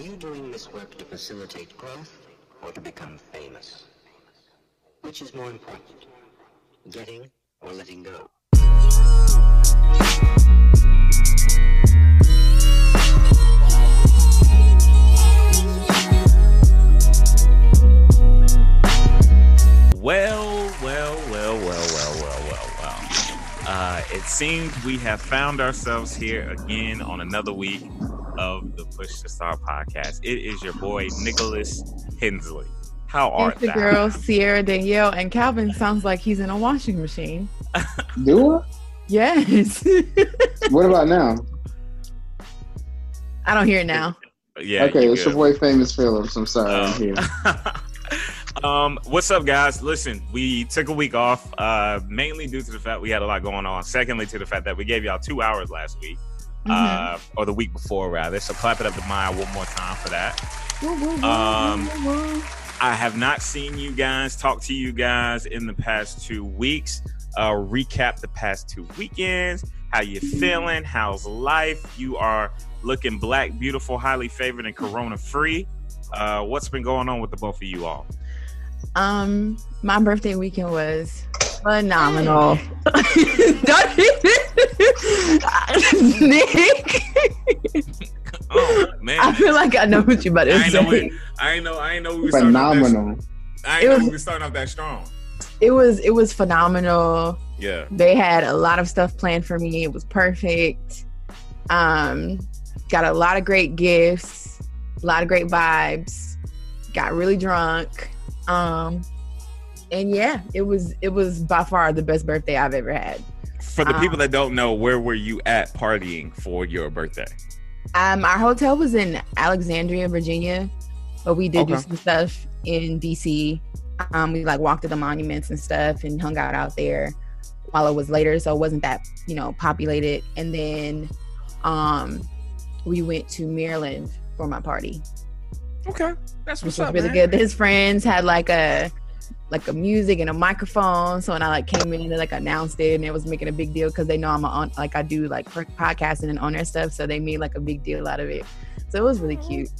Are you doing this work to facilitate growth or to become famous? Which is more important, getting or letting go? Well, well, well, well, well, well, well, well. Uh, it seems we have found ourselves here again on another week of the Push to Start podcast. It is your boy Nicholas Hensley. How are It's the girl Sierra Danielle and Calvin sounds like he's in a washing machine. Do it? Yes. What about now? I don't hear it now. Yeah. okay, you it's your boy Famous Phillips. I'm sorry. I'm Um, here. um, what's up, guys? Listen, we took a week off, uh, mainly due to the fact we had a lot going on. Secondly, to the fact that we gave y'all two hours last week, Mhm. uh, or the week before, rather. So clap it up to Maya one more time for that. Woo, woo, woo, um. I have not seen you guys, talk to you guys in the past two weeks. Uh, recap the past two weekends. How you feeling? How's life? You are looking black, beautiful, highly favored, and corona free. Uh, what's been going on with the both of you all? Um, my birthday weekend was phenomenal. Don't Nick. Oh man, I feel like I know what you about to I ain't know it. I know. I know we were off Phenomenal. I ain't It know we were starting off that strong. It was it was phenomenal. Yeah. They had a lot of stuff planned for me. It was perfect. Um, got a lot of great gifts, a lot of great vibes. Got really drunk. Um, and yeah, it was it was by far the best birthday I've ever had. For the Um, people that don't know, where were you at partying for your birthday? Um, our hotel was in Alexandria, Virginia, but we did do some stuff in DC. Um, we like walked to the monuments and stuff and hung out out there while it was later, so it wasn't that you know populated. And then, um, we went to Maryland for my party, Okay, that's what's was up. really man. good. His friends had like a like a music and a microphone, so when I like came in and like announced it, and it was making a big deal because they know I'm on like I do like per- podcasting and on their stuff, so they made like a big deal out of it. So it was really cute.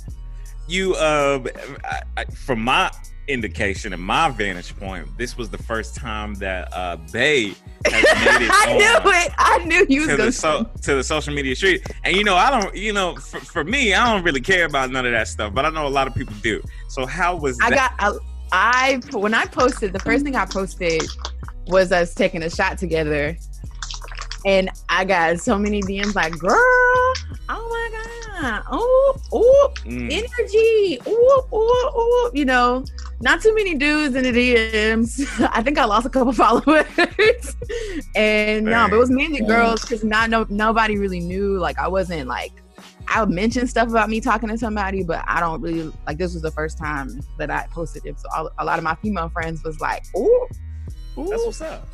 you uh I, I, from my indication and my vantage point this was the first time that uh bay has made it I knew it. I knew you was to gonna the so to the social media street and you know i don't you know for, for me i don't really care about none of that stuff but i know a lot of people do. So how was I that? got I, I when I posted the first thing I posted was us taking a shot together, and I got so many DMs like, "Girl, oh my god, oh oh Mm, energy, oh oh oh," you know. Not too many dudes in the DMs. I think I lost a couple followers, and no, but it was mainly girls because not no nobody really knew. Like I wasn't like I would mention stuff about me talking to somebody, but I don't really like. This was the first time that I posted it, so all, a lot of my female friends was like, "Ooh, that's what's up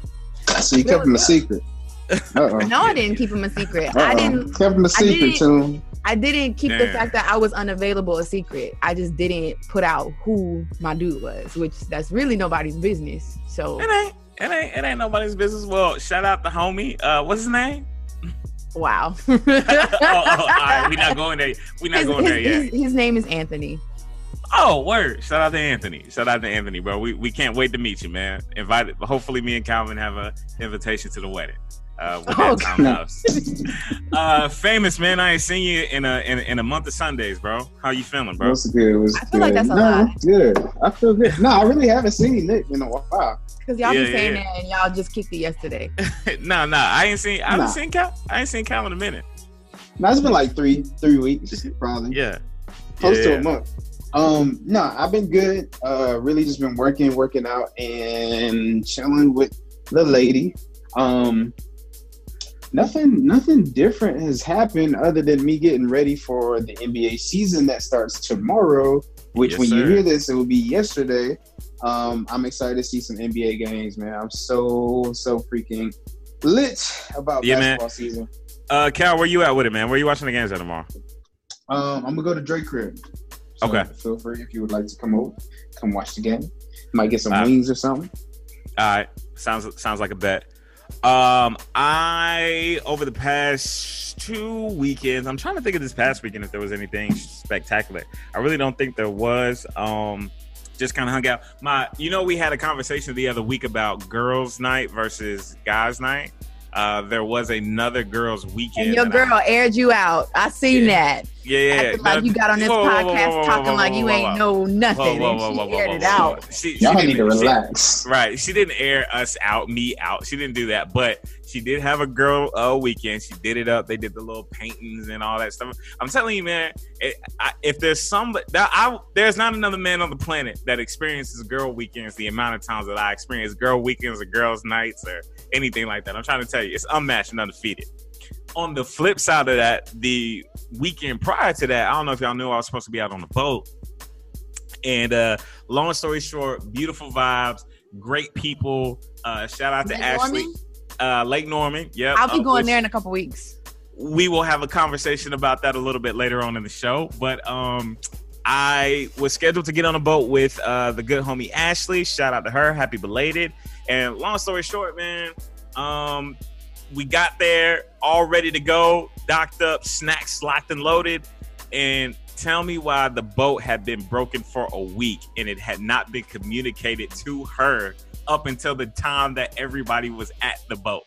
So you kept him a secret. Uh-oh. No, I didn't keep them a secret. I Uh-oh. didn't. Kept him a secret, didn't- too. I didn't keep the fact that I was unavailable a secret. I just didn't put out who my dude was, which that's really nobody's business. So it ain't it ain't it ain't nobody's business well shout out the homie uh what's his name wow. oh, oh, all right we not going there We're not his, going there yet his- his name is Anthony. Oh, word! Shout out to Anthony. Shout out to Anthony, bro. We we can't wait to meet you, man. Invited. Hopefully, me and Calvin have a invitation to the wedding. Uh, when that Oh, time comes. uh, famous man. I ain't seen you in a in, in a month of Sundays, bro. How you feeling, bro? What's good? What's I feel like good? that's a no, lie. it's good. I feel good. No, I really haven't seen Nick in a while. Because y'all Yeah, be saying yeah. that and y'all just kicked it yesterday. no, no, I ain't seen. I haven't Nah. seen Cal. I ain't seen Cal in a minute. No, it's been like three, three weeks, probably. Yeah. close to a month. Um, no, I've been good. Uh, really just been working, working out, and chilling with the lady. Um, nothing, nothing different has happened other than me getting ready for the NBA season that starts tomorrow. Which, Yes, when you hear this, it will be yesterday. Um, I'm excited to see some NBA games, man. I'm so, so freaking lit about Yeah, man. basketball season. Uh, Cal, where you at with it, man? Where are you watching the games at tomorrow? Um, I'm gonna go to Drake crib. So Okay. Feel free if you would like to come over, come watch the game. Might get some Uh, wings or something. All right. Sounds sounds like a bet. Um, I over the past two weekends, I'm trying to think of this past weekend if there was anything spectacular. I really don't think there was. Um, just kind of hung out. My, you know, we had a conversation the other week about girls' night versus guys' night. Uh, there was another girls' weekend. And your girl I- aired you out. I seen Yeah. that. Yeah, yeah, Acting like you got on this Whoa, whoa, whoa, podcast whoa, whoa, talking whoa, like you whoa, ain't whoa. know nothing, Whoa, whoa, and she whoa, whoa, aired whoa, it whoa. out. She, she Y'all need to she- relax. Right. She didn't air us out, me out. She didn't do that. But she did have a girl uh, weekend. She did it up. They did the little paintings and all that stuff. I'm telling you, man, it, I, if there's some, that I, there's not another man on the planet that experiences girl weekends the amount of times that I experience girl weekends or girls' nights or anything like that. I'm trying to tell you, it's unmatched and undefeated. On the flip side of that, the weekend prior to that, I don't know if y'all knew I was supposed to be out on the boat. And uh long story short, beautiful vibes, great people. Uh shout out to Lake Ashley. Norman? Uh Lake Norman. Yeah. I'll be going there in a couple weeks. we will have a conversation about that a little bit later on in the show. But um I was scheduled to get on a boat with uh the good homie Ashley. Shout out to her. Happy belated. And long story short, man, um we got there all ready to go, docked up, snacks locked and loaded. And tell me why the boat had been broken for a week and it had not been communicated to her up until the time that everybody was at the boat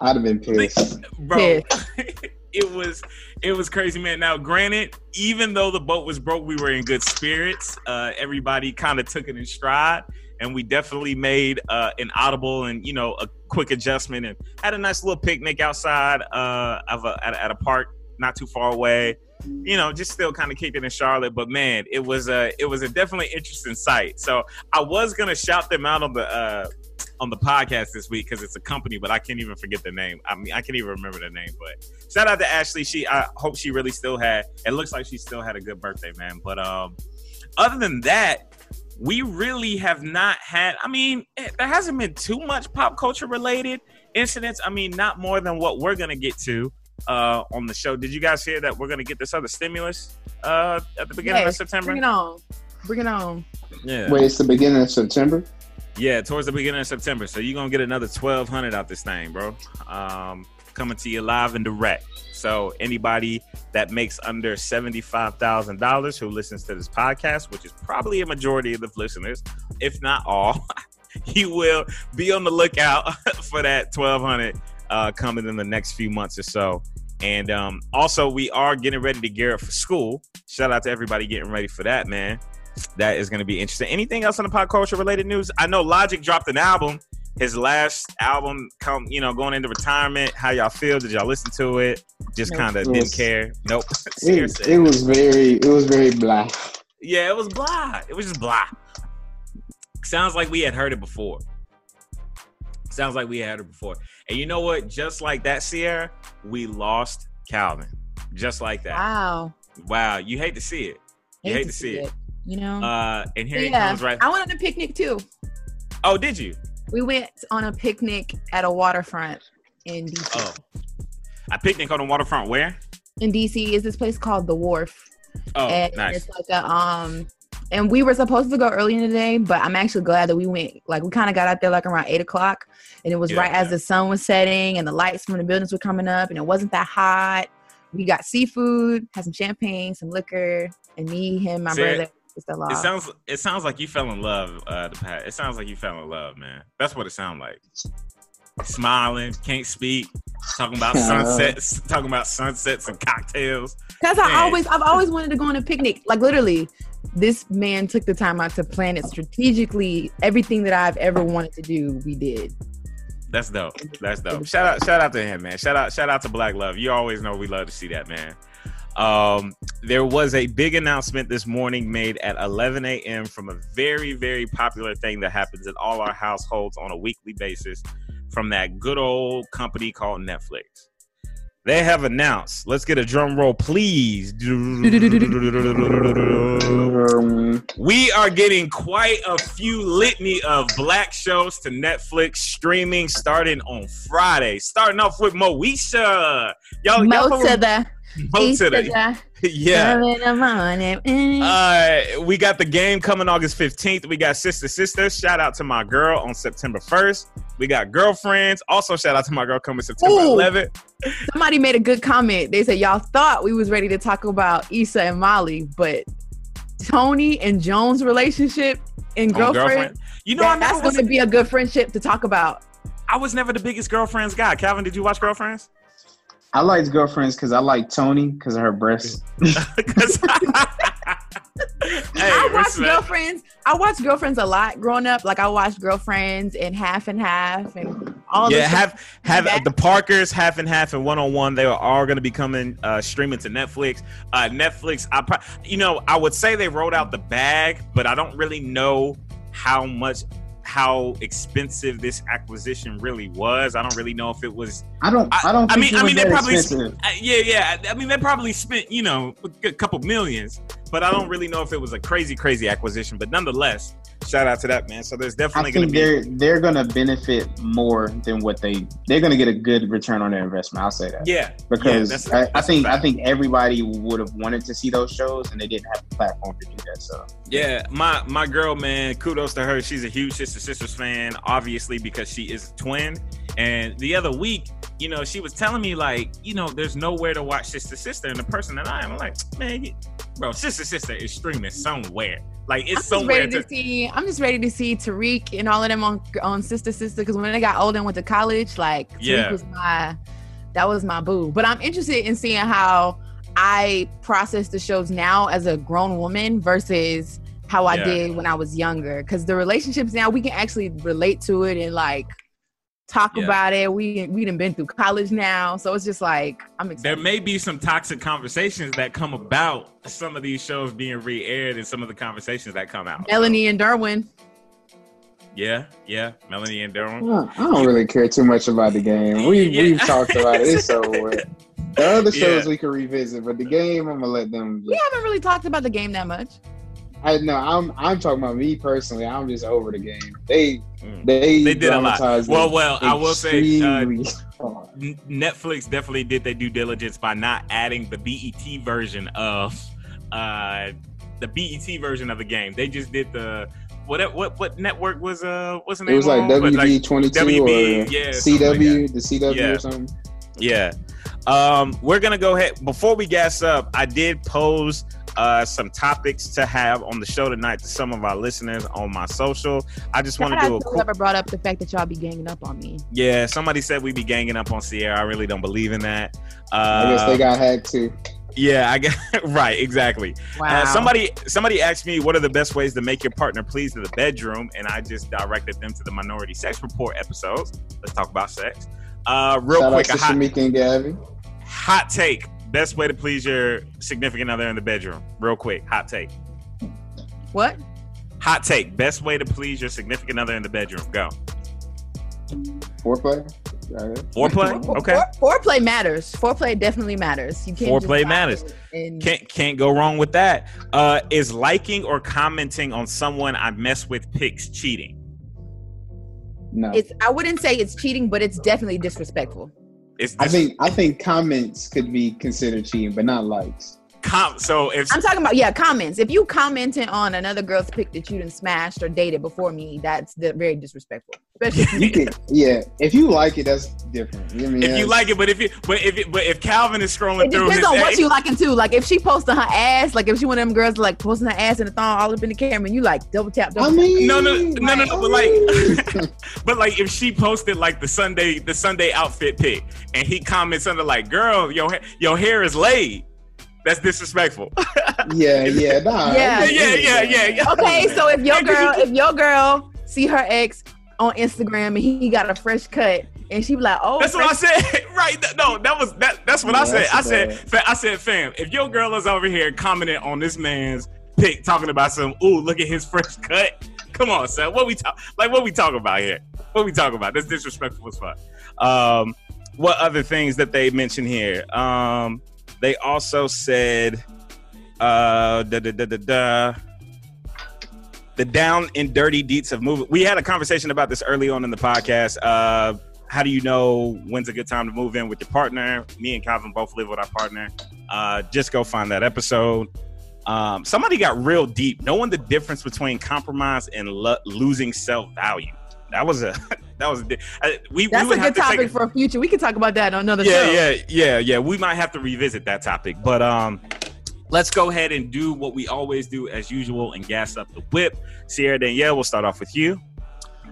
I'd have been pissed. bro it was it was crazy man now granted even though the boat was broke we were in good spirits uh everybody kind of took it in stride and we definitely made uh an audible and you know a quick adjustment and had a nice little picnic outside uh of a at, at a park not too far away you know just still kind of it in charlotte but man it was a it was a definitely interesting sight so i was gonna shout them out on the uh on the podcast this week because it's a company, but I can't even forget the name. I mean, I can't even remember the name. But shout out to Ashley. She, I hope she really still had. It looks like she still had a good birthday, man. But um, other than that, we really have not had. I mean, eh, there hasn't been too much pop culture related incidents. I mean, not more than what we're gonna get to uh on the show. Did you guys hear that we're gonna get this other stimulus uh at the beginning Yes, of September? Bring it on. Bring it on. Yeah. Wait, it's the beginning of September. Yeah, towards the beginning of September. So you're gonna get another twelve hundred out this thing, bro. Um, coming to you live and direct. So anybody that makes under seventy-five thousand dollars who listens to this podcast, which is probably a majority of the listeners, if not all, you will be on the lookout for that twelve hundred uh, coming in the next few months or so. And um, also, we are getting ready to gear up for school. Shout out to everybody getting ready for that, man that is going to be interesting. Anything else on the pop culture related news? I know Logic dropped an album. His last album, come you know, going into retirement. How y'all feel? Did y'all listen to it? Just kind of didn't care. Nope. It, it was very, it was very blah. yeah, it was blah. It was just blah. Sounds like we had heard it before. Sounds like we had heard it before. And you know what? Just like that, Sierra, we lost Calvin. Just like that. Wow. Wow. You hate to see it. You hate to see it. You know. Uh, and here But he comes right. I went on a picnic too. Oh, did you? We went on a picnic at a waterfront in DC. Oh. I picnic on the waterfront where? In DC is this place called the Wharf, Oh, and nice. it's like a um. And we were supposed to go early in the day, but I'm actually glad that we went. Like we kind of got out there like around eight o'clock, and it was Yeah, right as the sun was setting and the lights from the buildings were coming up, and it wasn't that hot. We got seafood, had some champagne, some liquor, and me, him, my Sarah, brother. It's the law. It sounds it sounds like you fell in love uh the past. It sounds like you fell in love, man. That's what it sounds like. Smiling, can't speak, talking about sunsets, talking about sunsets and cocktails. Because I always, I've always wanted to go on a picnic. Like literally, this man took the time out to plan it strategically. Everything that I've ever wanted to do, we did. That's dope. That's dope. Shout out, shout out to him, man. Shout out, shout out to Black Love. You always know we love to see that, man. Um, there was a big announcement this morning made at 11 a.m. from a very, very popular thing that happens in all our households on a weekly basis from that good old company called Netflix. They have announced. Let's get a drum roll, please. We are getting quite a few litany of black shows to Netflix streaming starting on Friday. Starting off with Moesha. Y'all, y'all Mo fuck to with, the Vote to the, yeah. early in the morning. Uh, we got the game coming August 15th. We got Sister Sister. Shout out to my girl on September 1st. We got girlfriends. Also, shout out to my girl coming September Ooh. 11th. Somebody made a good comment. They said y'all thought we was ready to talk about Issa and Molly, but Toni and Joan's relationship and On girlfriend, You know, that- that's going to be a good friendship to talk about. I was never the biggest girlfriends guy. Calvin, did you watch Girlfriends? I liked girlfriends because I like Toni because of her breasts. hey, I watched respect. Girlfriends. I watched Girlfriends a lot growing up. Like I watched Girlfriends and Half and Half and all yeah, this. stuff. have have That- the Parkers half and half and one on one. They are all going to be coming uh, streaming to Netflix. Uh, Netflix, I pro- you know I would say they rolled out the bag, but I don't really know how much how expensive this acquisition really was. I don't really know if it was. I don't. I, don't. I mean, it I mean, they probably uh, yeah, yeah. I mean, they probably spent you know a couple millions, but I don't really know if it was a crazy, crazy acquisition. But nonetheless, shout out to that man. So there's definitely going to think be. they're they're gonna benefit more than what they they're gonna get a good return on their investment. I'll say that Yeah, because that's- I, I that's a think I think everybody would have wanted to see those shows and they didn't have the platform to do that. So Yeah, my my girl, man, kudos to her. She's a huge Sister Sisters fan, obviously because she is a twin. And the other week, you know, she was telling me like, you know, there's nowhere to watch Sister Sister, and the person that I am, I'm like, man, you, bro, Sister Sister is streaming somewhere. Like I'm it's just somewhere ready to. to see. I'm just ready to see Tariq and all of them on on Sister Sister because when they got older and went to college, like Tariq Yeah. was my that was my boo. But I'm interested in seeing how I process the shows now as a grown woman versus how I Yeah. did when I was younger. Because the relationships now we can actually relate to it and like talk Yeah. about it. We we done been through college now, so it's just like I'm Excited. There may be some toxic conversations that come about some of these shows being re-aired and some of the conversations that come out. Melanie and Derwin. Yeah, yeah, Melanie and Derwin. Well, I don't really care too much about the game. We Yeah. we've talked about it. It's over with. The other shows Yeah. we can revisit, but the game I'm gonna let them. We haven't really talked about the game that much. I know I'm I'm talking about me personally. I'm just over the game. They Mm. they They did a lot. Well, well, I will say, uh, extremely hard. N- Netflix definitely did their due diligence by not adding the BET version of uh the BET version of the game. They just did the what what what network was uh what's the name? it was like WB twenty two or yeah, something like CW, the CW Yeah. or something. Yeah. Um, we're gonna go ahead before we gas up. I did pose uh, some topics to have on the show tonight to some of our listeners on my social. I just want to do a to quick. whoever brought up the fact that y'all be ganging up on me. Yeah, somebody said we'd be ganging up on Sierra. I really don't believe in that. Uh, I guess they got hacked too. Yeah, I get right, exactly. Wow. Uh, somebody somebody asked me what are the best ways to make your partner pleased in the bedroom, and I just directed them to the Minority Sex Report episodes. Let's talk about sex. Uh, real Shout quick, out a to hot, Shamika and Gabby. hot take. Best way to please your significant other in the bedroom. Real quick, hot take. what? Hot take. Best way to please your significant other in the bedroom. Go. Foreplay. Got it. Foreplay. Okay. Fore- foreplay matters. Foreplay definitely matters. You can't just Foreplay matters. And Can't can't go wrong with that. Uh, is liking or commenting on someone I mess with pics cheating? No. it's I wouldn't say it's cheating, but it's definitely disrespectful. It's I think I think comments could be considered cheating, but not likes. Com- so if I'm talking about yeah, comments. If you commented on another girl's pic that you done smashed or dated before me, that's the, very disrespectful. Especially You can, yeah. If you like it, that's different. You know I mean? if you like it, but if you but if but if Calvin is scrolling it through depends his on what you liking too. Like if she posted her ass, like if she one of them girls like posting her ass in the thong all up in the camera, and you like double tap, double I mean, No, no, no, no, no, but like- oh. But like if she posted like the Sunday the Sunday outfit pic and he comments under like, "Girl, your your hair is laid." That's disrespectful. yeah, yeah, nah, Yeah. Yeah, yeah, yeah, yeah. Okay, so if your Yeah, 'cause you girl, if your girl see her ex on Instagram and he got a fresh cut, and she be like, "Oh, That's what I said. right? No, that was that. That's what I said. I said. bad. fa- I said, fam, if your girl is over here commenting on this man's pic, talking about some, ooh, look at his fresh cut. Come on, son. What we talk like? What we talking about here? What we talking about? That's disrespectful as fuck. Um, what other things that they mentioned here? Um, they also said, uh, da da da da da. The down and dirty deets of movie. We had a conversation about this early on in the podcast. Uh, how do you know when's a good time to move in with your partner? Me and Calvin both live with our partner. Uh, just go find that episode. Um, somebody got real deep, knowing the difference between compromise and lo- losing self value. That was a that was a, uh, we. That's we a good topic for a future. We can talk about that on another yeah, show. yeah, yeah, yeah. We might have to revisit that topic, but um, let's go ahead and do what we always do as usual and gas up the whip. Sierra Danielle, we'll start off with you.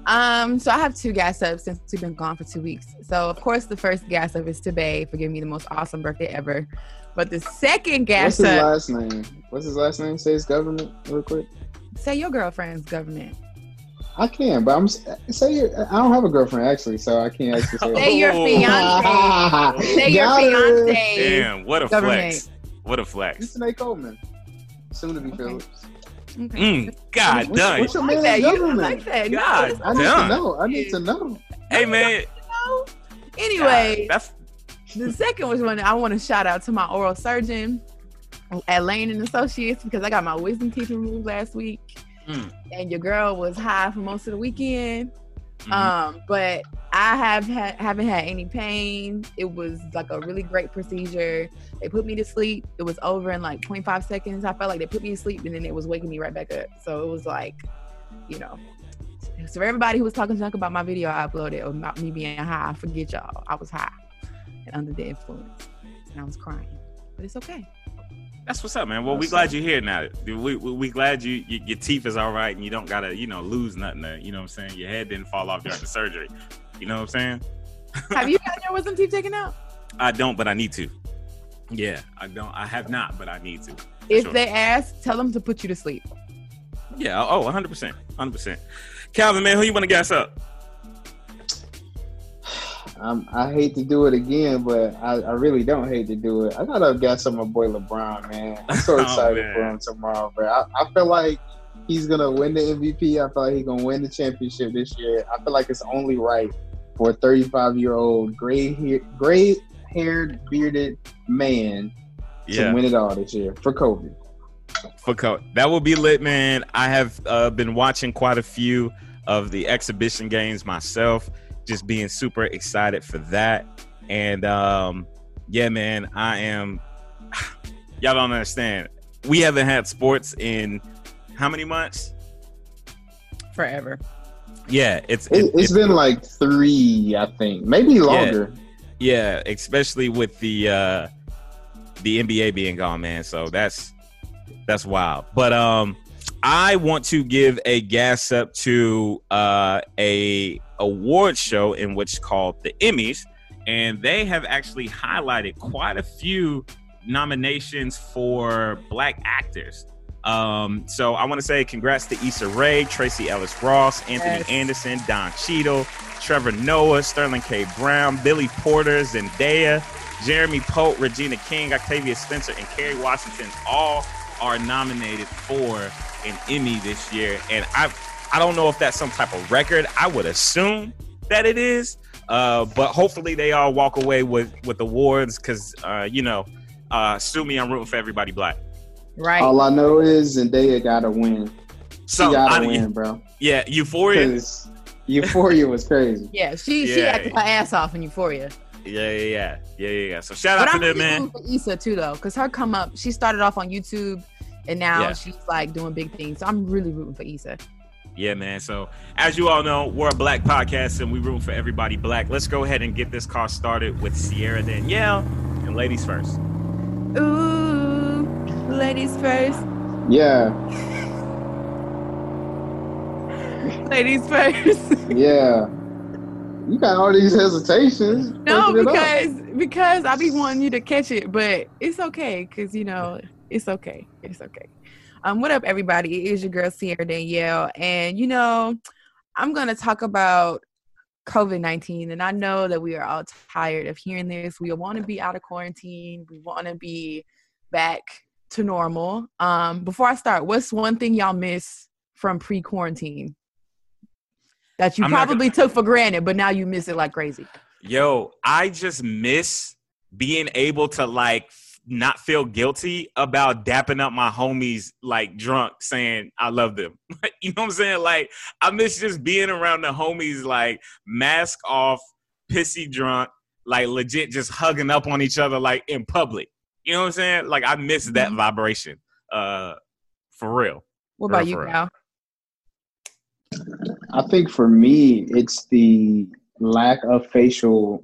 Um, so I have two gas ups since we've been gone for two weeks. So of course the first gas up is to Bay for giving me the most awesome birthday ever. But the second gas up. What's his up, last name? What's his last name? Say his government real quick. say your girlfriend's government. I can, but I'm say your, I don't have a girlfriend actually, so I can't actually say. Say your fiance. Say your Got it. fiance. Damn, what a Government. flex! What a flex! Houston A. Coleman, soon to be Okay. Phillips. Okay. Mm, God What's- done. what's your I like man's that. You government? like that. God No, I need Done. to know. I need to know. Hey man. no. Anyway, God, that's the second was one I want to shout out to my oral surgeon at Lane and Associates because I got my wisdom teeth removed last week, Mm. and your girl was high for most of the weekend. mhm. Um, but I have had haven't had any pain. It was like a really great procedure. They put me to sleep. It was over in like 0.5 seconds. I felt like they put me to sleep and then it was waking me right back up. So it was like, you know. So for everybody who was talking junk about my video I uploaded about me being high, forget y'all. I was high and under the influence. And I was crying. But it's okay. That's what's up, man. Well, we glad up. you're here now. We, we, we glad you, you your teeth is all right and you don't gotta you know lose nothing. To, you know what I'm saying? Your head didn't fall off during the surgery. You know what I'm saying? Have you gotten your wisdom teeth taken out? I don't, but I need to. Yeah, I don't. I have not, but I need to. If Sure. they ask, tell them to put you to sleep. Yeah. Oh, 100 percent, 100 percent. Calvin, man, who you want to gas up? Um, I hate to do it again, but I, I really don't hate to do it. I gotta gas up my boy LeBron, man. I'm so Oh, excited man. for him tomorrow, bro. I, I feel like he's gonna win the MVP. I feel like he's gonna win the championship this year. I feel like it's only right for a 35 year old gray hair, gray haired bearded man to Yeah. win it all this year for Kobe. for co- that will be lit, man. I have uh, been watching quite a few of the exhibition games myself, just being super excited for that. And um, yeah, man, I am. Y'all don't understand. We haven't had sports in how many months? Forever. Yeah, it's It, it- it's it- been like three, I think, maybe longer. yeah, especially with the uh, the NBA being gone, man. So that's that's wild. But um, I want to give a gas up to uh, a award show in which called the Emmys, and they have actually highlighted quite a few nominations for Black actors. Um, so I want to say congrats to Issa Rae, Tracee Ellis Ross, Anthony Yes. Anderson, Don Cheadle, Trevor Noah, Sterling K. Brown, Billy Porter, Zendaya, Jeremy Pope, Regina King, Octavia Spencer, and Kerry Washington all are nominated for an Emmy this year. And I I don't know if that's some type of record. I would assume that it is. Uh, but hopefully they all walk away with with awards because uh, you know, uh, sue me, I'm rooting for everybody black. Right. All I know is Zendaya gotta win. She So gotta I, win, bro. yeah, Euphoria. Euphoria was crazy. yeah, she she Yeah. acted her ass off in Euphoria. Yeah, yeah, yeah, yeah, yeah, yeah. So shout But out I'm to them, really man. rooting for Issa too, though, because her come up. She started off on YouTube, and now Yeah. she's like doing big things. So I'm really rooting for Issa. Yeah, man. So, as you all know, we're a black podcast and we room for everybody black. Let's go ahead and get this car started with Sierra Danielle and ladies first. Ooh, ladies first. Yeah, Ladies first. yeah. You got all these hesitations. no, breaking it up. because because I be wanting you to catch it, but it's okay because you know it's okay. It's okay. Um, what up, everybody? It is your girl Sierra Danielle, and you know I'm gonna talk about COVID nineteen, and I know that we are all tired of hearing this. We want to be out of quarantine. We want to be back to normal. Um, before I start, what's one thing y'all miss from pre-quarantine that you I'm probably took for granted, but now you miss it like crazy? Yo, I just miss being able to like not feel guilty about dapping up my homies like drunk saying I love them. you know what I'm saying? Like I miss just being around the homies like mask off pissy drunk, like legit just hugging up on each other like in public. You know what I'm saying? Like I miss that Mhm. vibration. Uh for real. What For about real, you, for real. Cal? I think for me, it's the lack of facial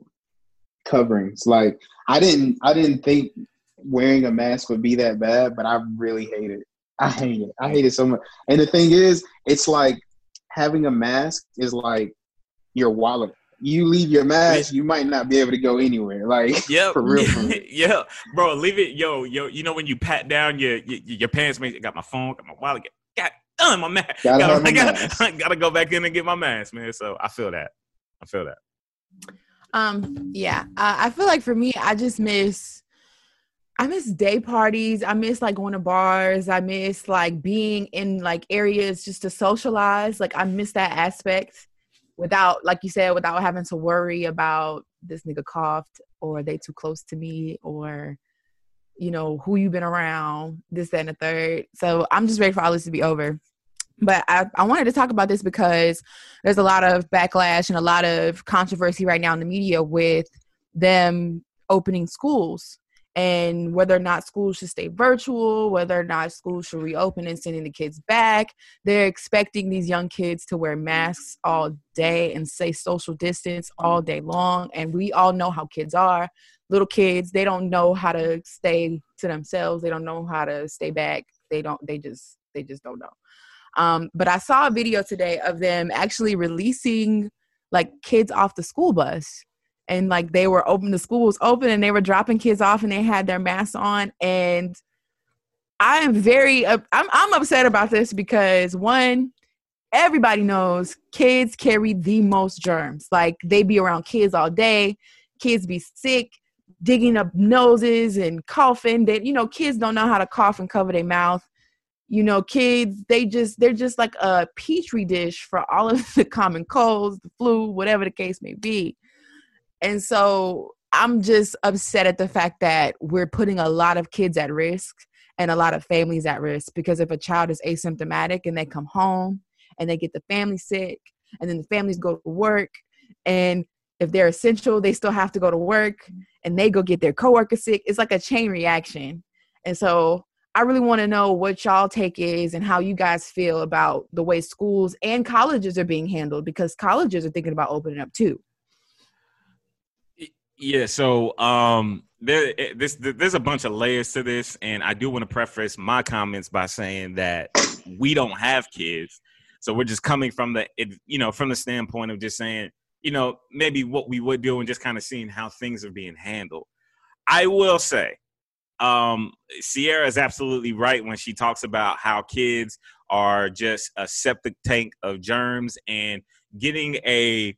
coverings. Like I didn't, I didn't think wearing a mask would be that bad, but I really hate it. I hate it. I hate it so much. And the thing is, it's like having a mask is like your wallet. You leave your mask, you might not be able to go anywhere. Like yeah, for real. For yeah, bro. Leave it, yo, yo. You know when you pat down your your, your pants, man. Got my phone, got my wallet. Got done my mask. Gotta Gotta, my gotta, mask. gotta go back in and get my mask, man. So I feel that. I feel that. Um, yeah, uh, I feel like for me, I just miss, I miss day parties. I miss like going to bars. I miss like being in like areas just to socialize. Like I miss that aspect without, like you said, without having to worry about this nigga coughed or they too close to me or you know who you been around, this, that, and the third. So I'm just ready for all this to be over. But I, I wanted to talk about this because there's a lot of backlash and a lot of controversy right now in the media with them opening schools and whether or not schools should stay virtual, whether or not schools should reopen and sending the kids back. They're expecting these young kids to wear masks all day and say social distance all day long. And we all know how kids are. Little kids, they don't know how to stay to themselves. They don't know how to stay back. They don't, they just, they just don't know. Um, but I saw a video today of them actually releasing like kids off the school bus. And like they were open, the school was open and they were dropping kids off and they had their masks on. And I am very, I'm, I'm upset about this because one, everybody knows kids carry the most germs. Like they be around kids all day, kids be sick, digging up noses and coughing. That you know, kids don't know how to cough and cover their mouth you know kids they just they're just like a petri dish for all of the common colds the flu whatever the case may be and so i'm just upset at the fact that we're putting a lot of kids at risk and a lot of families at risk because if a child is asymptomatic and they come home and they get the family sick and then the families go to work and if they're essential they still have to go to work and they go get their coworker sick it's like a chain reaction and so I really want to know what y'all take is and how you guys feel about the way schools and colleges are being handled because colleges are thinking about opening up too. Yeah, so um there eh, this there's a bunch of layers to this and I do want to preface my comments by saying that we don't have kids. So we're just coming from the you know, from the standpoint of just saying, you know, maybe what we would do and just kind of seeing how things are being handled. I will say um Sierra is absolutely right when she talks about how kids are just a septic tank of germs and getting a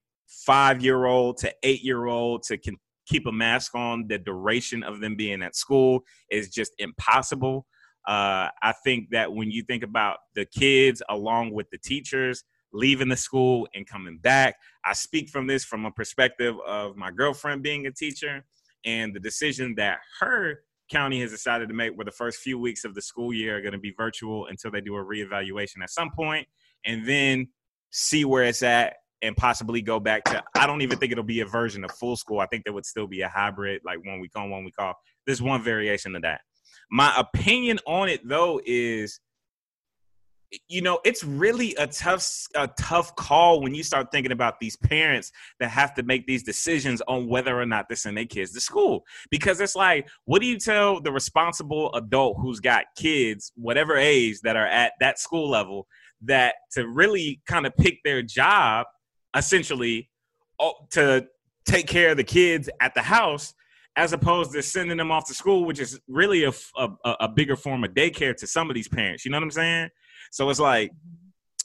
5-year-old to 8-year-old to can keep a mask on the duration of them being at school is just impossible. Uh, I think that when you think about the kids along with the teachers leaving the school and coming back, I speak from this from a perspective of my girlfriend being a teacher and the decision that her county has decided to make where the first few weeks of the school year are going to be virtual until they do a reevaluation at some point and then see where it's at and possibly go back to I don't even think it'll be a version of full school. I think there would still be a hybrid, like one week on, one week off. There's one variation of that. My opinion on it though is you know it's really a tough a tough call when you start thinking about these parents that have to make these decisions on whether or not to send their kids to school because it's like what do you tell the responsible adult who's got kids whatever age that are at that school level that to really kind of pick their job essentially to take care of the kids at the house as opposed to sending them off to school which is really a, a, a bigger form of daycare to some of these parents. You know what i'm saying? So it's like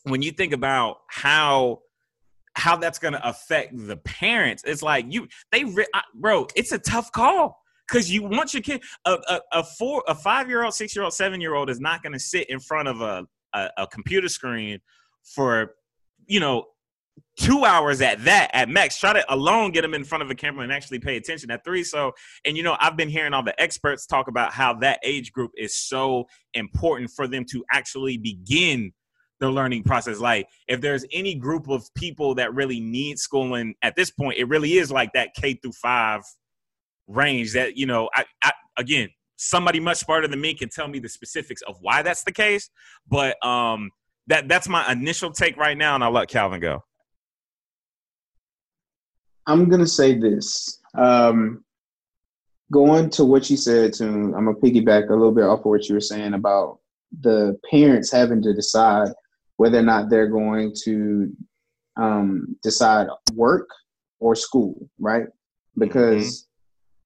when you think about how how that's going to affect the parents, it's like you they I, bro, it's a tough call. Because you want your kid a, a, a four a five year old, six year old, seven year old is not going to sit in front of a, a a computer screen for you know two hours at that at max try to alone get them in front of a camera and actually pay attention at three so and you know i've been hearing all the experts talk about how that age group is so important for them to actually begin the learning process. Like if there's any group of people that really need schooling at this point, it really is like that K through five range that, you know, I, I again, somebody much smarter than me can tell me the specifics of why that's the case. But um that that's my initial take right now, and I'll let Calvin go. I'm gonna say this. Um, going to what you said to I'm gonna piggyback a little bit off of what you were saying about the parents having to decide whether or not they're going to um, decide work or school, right? Because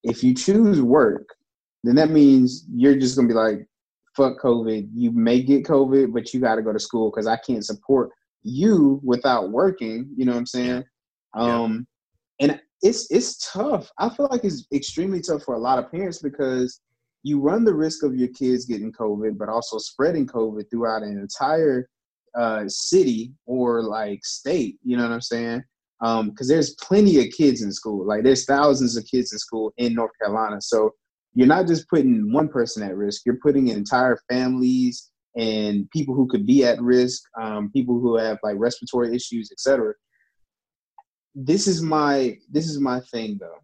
mm-hmm. if you choose work, then that means you're just gonna be like, fuck COVID. You may get COVID, but you got to go to school because I can't support you without working. You know what I'm saying? Yeah. Um, and it's it's tough. I feel like it's extremely tough for a lot of parents because you run the risk of your kids getting COVID, but also spreading COVID throughout an entire uh, city or like state. You know what I'm saying? Because um, there's plenty of kids in school. Like there's thousands of kids in school in North Carolina. So you're not just putting one person at risk. You're putting entire families and people who could be at risk, um, people who have like respiratory issues, etc this is my this is my thing though.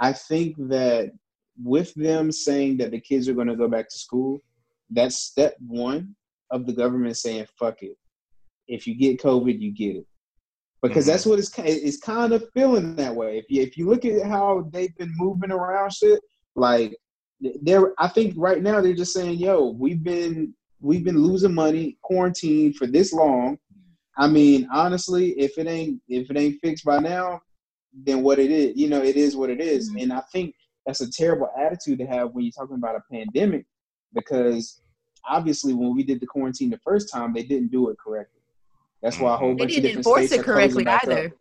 I think that with them saying that the kids are going to go back to school, that's step one of the government saying fuck it. If you get COVID, you get it, because mm-hmm. that's what it's it's kind of feeling that way. If you if you look at how they've been moving around shit, like they're I think right now they're just saying, yo, we've been we've been losing money quarantined for this long I mean, honestly, if it ain't if it ain't fixed by now, then what it is, you know, it is what it is. Mm-hmm. And I think that's a terrible attitude to have when you're talking about a pandemic, because obviously when we did the quarantine the first time, they didn't do it correctly. That's why a whole bunch of different enforce states it correctly either. Up.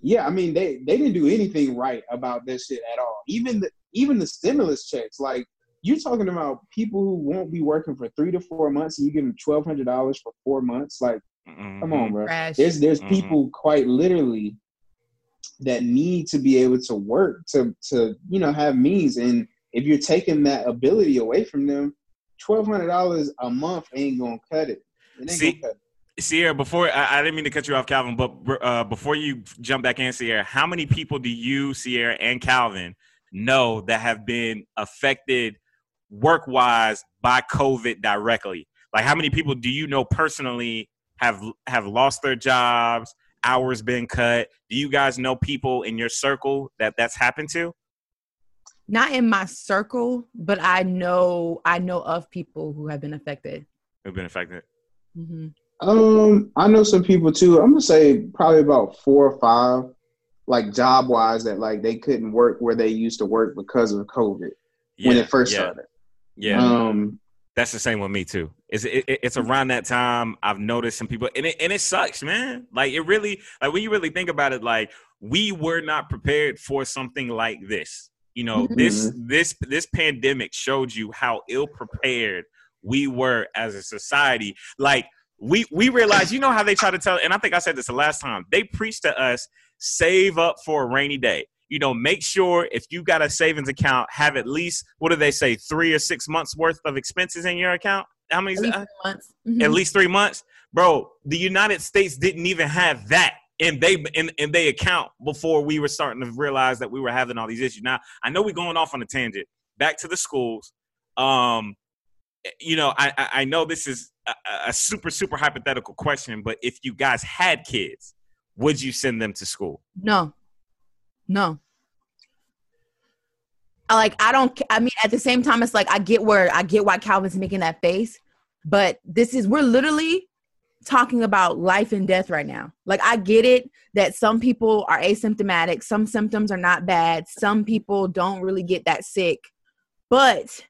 Yeah, I mean they they didn't do anything right about this shit at all. Even the even the stimulus checks, like you're talking about people who won't be working for three to four months, and you give them twelve hundred dollars for four months. Like Mm-hmm. Come on, bro. Crash. There's there's mm-hmm. people quite literally that need to be able to work to to you know have means, and if you're taking that ability away from them, twelve hundred dollars a month ain't gonna cut it. It ain't See, gonna cut it. Sierra, before I, I, didn't mean to cut you off, Calvin, but uh, before you jump back in, Sierra, how many people do you, Sierra, and Calvin know that have been affected work wise by COVID directly? Like, how many people do you know personally have have lost their jobs, hours been cut. Do you guys know people in your circle that that's happened to? Not in my circle, but I know I know of people who have been affected. Who've been affected? Mm-hmm. Um, I know some people too. I'm gonna say probably about four or five, like job wise, that like they couldn't work where they used to work because of COVID yeah, when it first yeah. started. Yeah. Um, that's the same with me too. It's it, it's around that time I've noticed some people, and it and it sucks, man. Like it really, like when you really think about it, like we were not prepared for something like this. You know, mm-hmm. this this this pandemic showed you how ill prepared we were as a society. Like we we realized, you know how they try to tell, and I think I said this the last time. They preached to us, save up for a rainy day you know, make sure if you got a savings account, have at least what do they say, three or six months worth of expenses in your account. How many? At least, uh, months. Mm-hmm. At least three months, bro. The United States didn't even have that in they in, in they account before we were starting to realize that we were having all these issues. Now I know we're going off on a tangent. Back to the schools. Um, you know, I I know this is a, a super super hypothetical question, but if you guys had kids, would you send them to school? No. No. Like I don't I mean at the same time it's like I get where I get why Calvin's making that face, but this is we're literally talking about life and death right now. Like I get it that some people are asymptomatic, some symptoms are not bad, some people don't really get that sick. But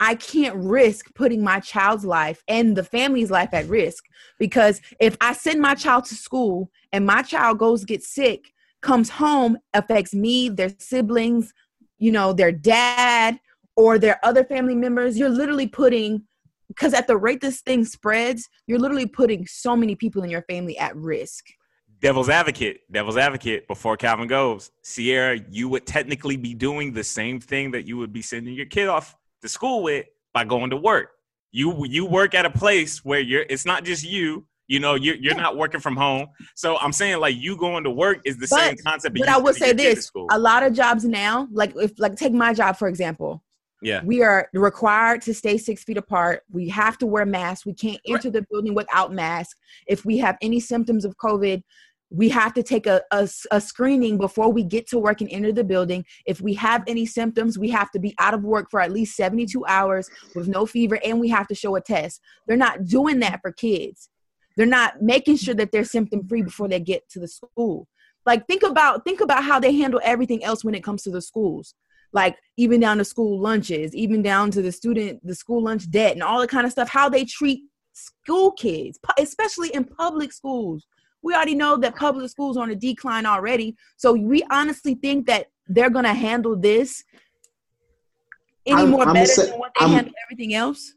I can't risk putting my child's life and the family's life at risk because if I send my child to school and my child goes get sick, comes home affects me, their siblings, you know, their dad or their other family members. You're literally putting, because at the rate this thing spreads, you're literally putting so many people in your family at risk. Devil's advocate, devil's advocate, before Calvin goes, Sierra, you would technically be doing the same thing that you would be sending your kid off to school with by going to work. You you work at a place where you're. It's not just you. You know, you're you're not working from home. So I'm saying like you going to work is the But- same concept. But I will say your kid to this: a lot of jobs now, like if like take my job for example, Yeah. we are required to stay six feet apart. We have to wear masks. We can't enter the building without masks. If we have any symptoms of COVID, we have to take a a screening before we get to work and enter the building. If we have any symptoms, we have to be out of work for at least 72 hours with no fever and we have to show a test. They're not doing that for kids. They're not making sure that they're symptom free before they get to the school. Like think about think about how they handle everything else when it comes to the schools like even down to school lunches, even down to the student, the school lunch debt, and all the kind of stuff. How they treat school kids, especially in public schools. We already know that public schools are on a decline already. So we honestly think that they're gonna handle this any I'm- more I'm better sa- than what they I'm- handle everything else.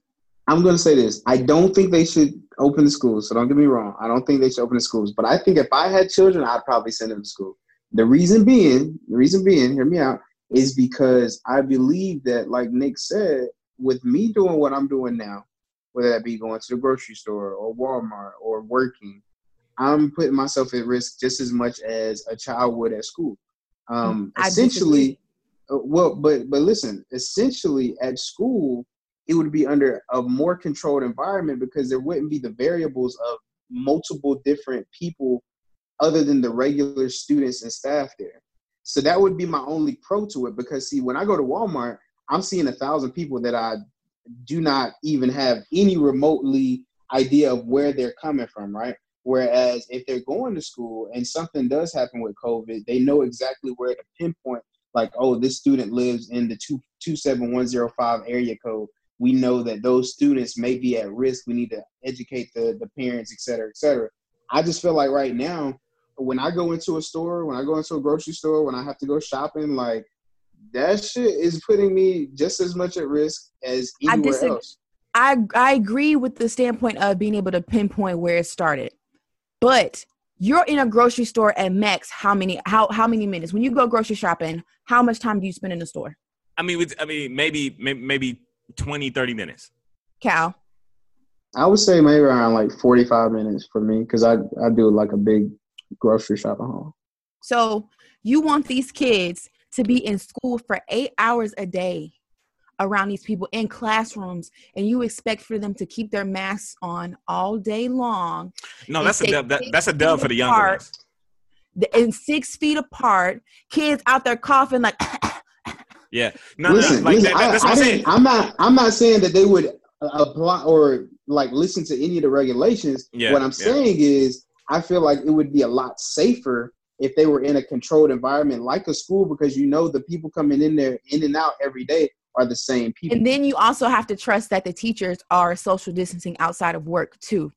I'm going to say this. I don't think they should open the schools. So don't get me wrong. I don't think they should open the schools. But I think if I had children, I'd probably send them to school. The reason being, the reason being, hear me out, is because I believe that, like Nick said, with me doing what I'm doing now, whether that be going to the grocery store or Walmart or working, I'm putting myself at risk just as much as a child would at school. Um, essentially, uh, well, but but listen, essentially at school, it would be under a more controlled environment because there wouldn't be the variables of multiple different people other than the regular students and staff there. So that would be my only pro to it because see, when I go to Walmart, I'm seeing a thousand people that I do not even have any remotely idea of where they're coming from, right? Whereas if they're going to school and something does happen with COVID, they know exactly where to pinpoint, like, oh, this student lives in the two two seven one zero five area code. We know that those students may be at risk. We need to educate the, the parents, et cetera, et cetera. I just feel like right now, when I go into a store, when I go into a grocery store, when I have to go shopping, like that shit is putting me just as much at risk as I anywhere disagree. else. I I agree with the standpoint of being able to pinpoint where it started. But you're in a grocery store at max how many how how many minutes? When you go grocery shopping, how much time do you spend in the store? I mean, I mean, maybe maybe, maybe 20, 30 minutes. Cal. I would say maybe around like 45 minutes for me because I, I do like a big grocery shopping haul. So you want these kids to be in school for eight hours a day around these people in classrooms, and you expect for them to keep their masks on all day long No, that's a dub. That, that's a dub for the younger apart. ones. the- and six feet apart, kids out there coughing like Yeah. No, listen, no, like listen that, I, that's I what I'm saying. didn't, I'm not I'm not saying that they would uh, apply or like listen to any of the regulations. Yeah, what I'm yeah. saying is I feel like it would be a lot safer if they were in a controlled environment like a school because you know the people coming in there in and out every day are the same people. And then you also have to trust that the teachers are social distancing outside of work too.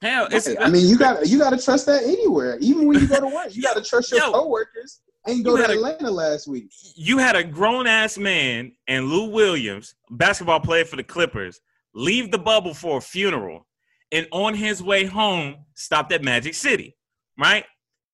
Hell, it's, I mean, you got you got to trust that anywhere. Even when you go to work, you got to trust your Yo. coworkers. I ain't You go to had a- Atlanta last week. you had a grown ass man and Lou Williams, basketball player for the Clippers, leave the bubble for a funeral, and on his way home, stopped at Magic City. Right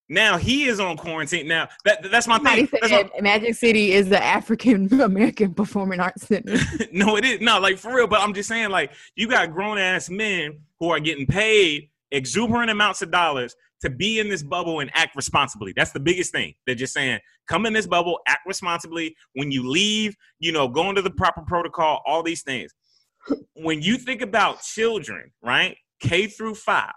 now, he is on quarantine. Now, that that's my Somebody thing. That's my- Magic City is the African American Performing Arts Center. no, it is no, like for real. But I'm just saying, like, you got grown ass men who are getting paid exuberant amounts of dollars to be in this bubble and act responsibly. That's the biggest thing. They're just saying, come in this bubble, act responsibly. When you leave, you know, go into the proper protocol, all these things. When you think about children, right? K through five,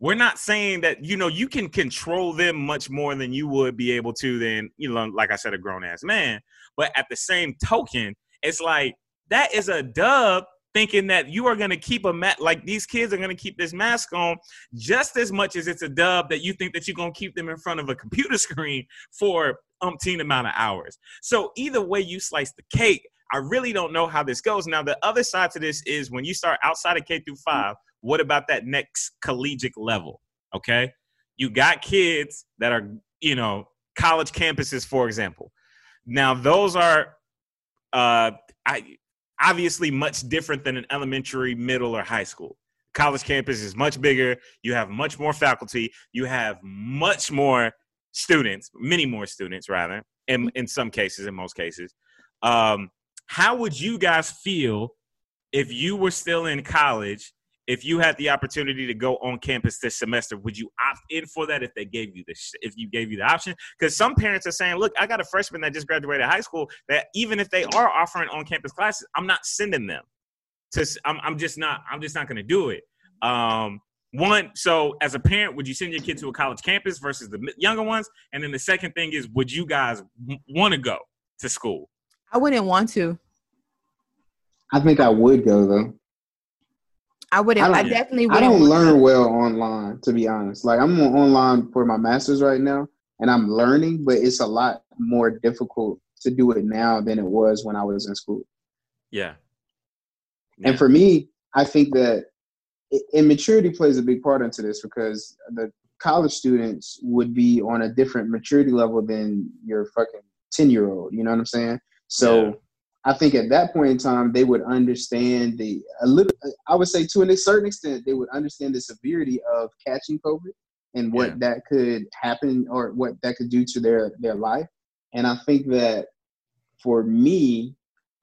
we're not saying that, you know, you can control them much more than you would be able to than, you know, like I said, a grown ass man. But at the same token, it's like that is a dub thinking that you are going to keep a mat like these kids are going to keep this mask on just as much as it's a dub that you think that you're going to keep them in front of a computer screen for umpteen amount of hours. So either way you slice the cake, I really don't know how this goes. Now the other side to this is when you start outside of K through 5, what about that next collegiate level? Okay? You got kids that are, you know, college campuses for example. Now those are uh I obviously much different than an elementary, middle, or high school. College campus is much bigger. You have much more faculty. You have much more students, many more students, rather, in, in some cases, in most cases. Um, how would you guys feel if you were still in college, if you had the opportunity to go on campus this semester, would you opt in for that if they gave you this? If you gave you the option, because some parents are saying, "Look, I got a freshman that just graduated high school. That even if they are offering on-campus classes, I'm not sending them. To I'm, I'm just not. I'm just not going to do it. Um, one, so as a parent, would you send your kid to a college campus versus the younger ones? And then the second thing is, would you guys want to go to school? I wouldn't want to. I think I would go though. I wouldn't. I, I I don't- definitely I wouldn't. don't want learn well online, to be honest. Like I'm online for my master's right now, and I'm learning, but it's a lot more difficult to do it now than it was when I was in school. Yeah. And for me, I think that i- immaturity plays a big part into this because the college students would be on a different maturity level than your fucking 10 year old. You know what I'm saying? So Yeah. I think at that point in time, they would understand the, a little, I would say to a certain extent, they would understand the severity of catching COVID and what Yeah. that could happen or what that could do to their, their life. And I think that for me,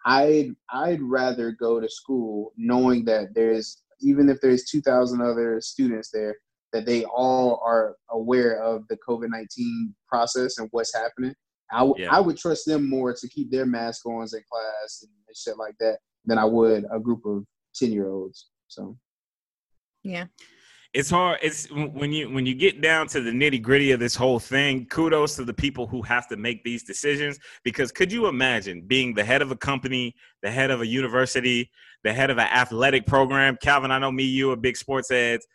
I'd I'd rather go to school knowing that there's even if there's 2,000 other students there, that they all are aware of the COVID 19 process and what's happening. I, w- Yeah. I would trust them more to keep their mask on in class and, and shit like that than I would a group of 10 year olds. So Yeah. it's hard it's when you when you get down to the nitty gritty of this whole thing kudos to the people who have to make these decisions because could you imagine being the head of a company the head of a university the head of an athletic program calvin i know me you are big sports heads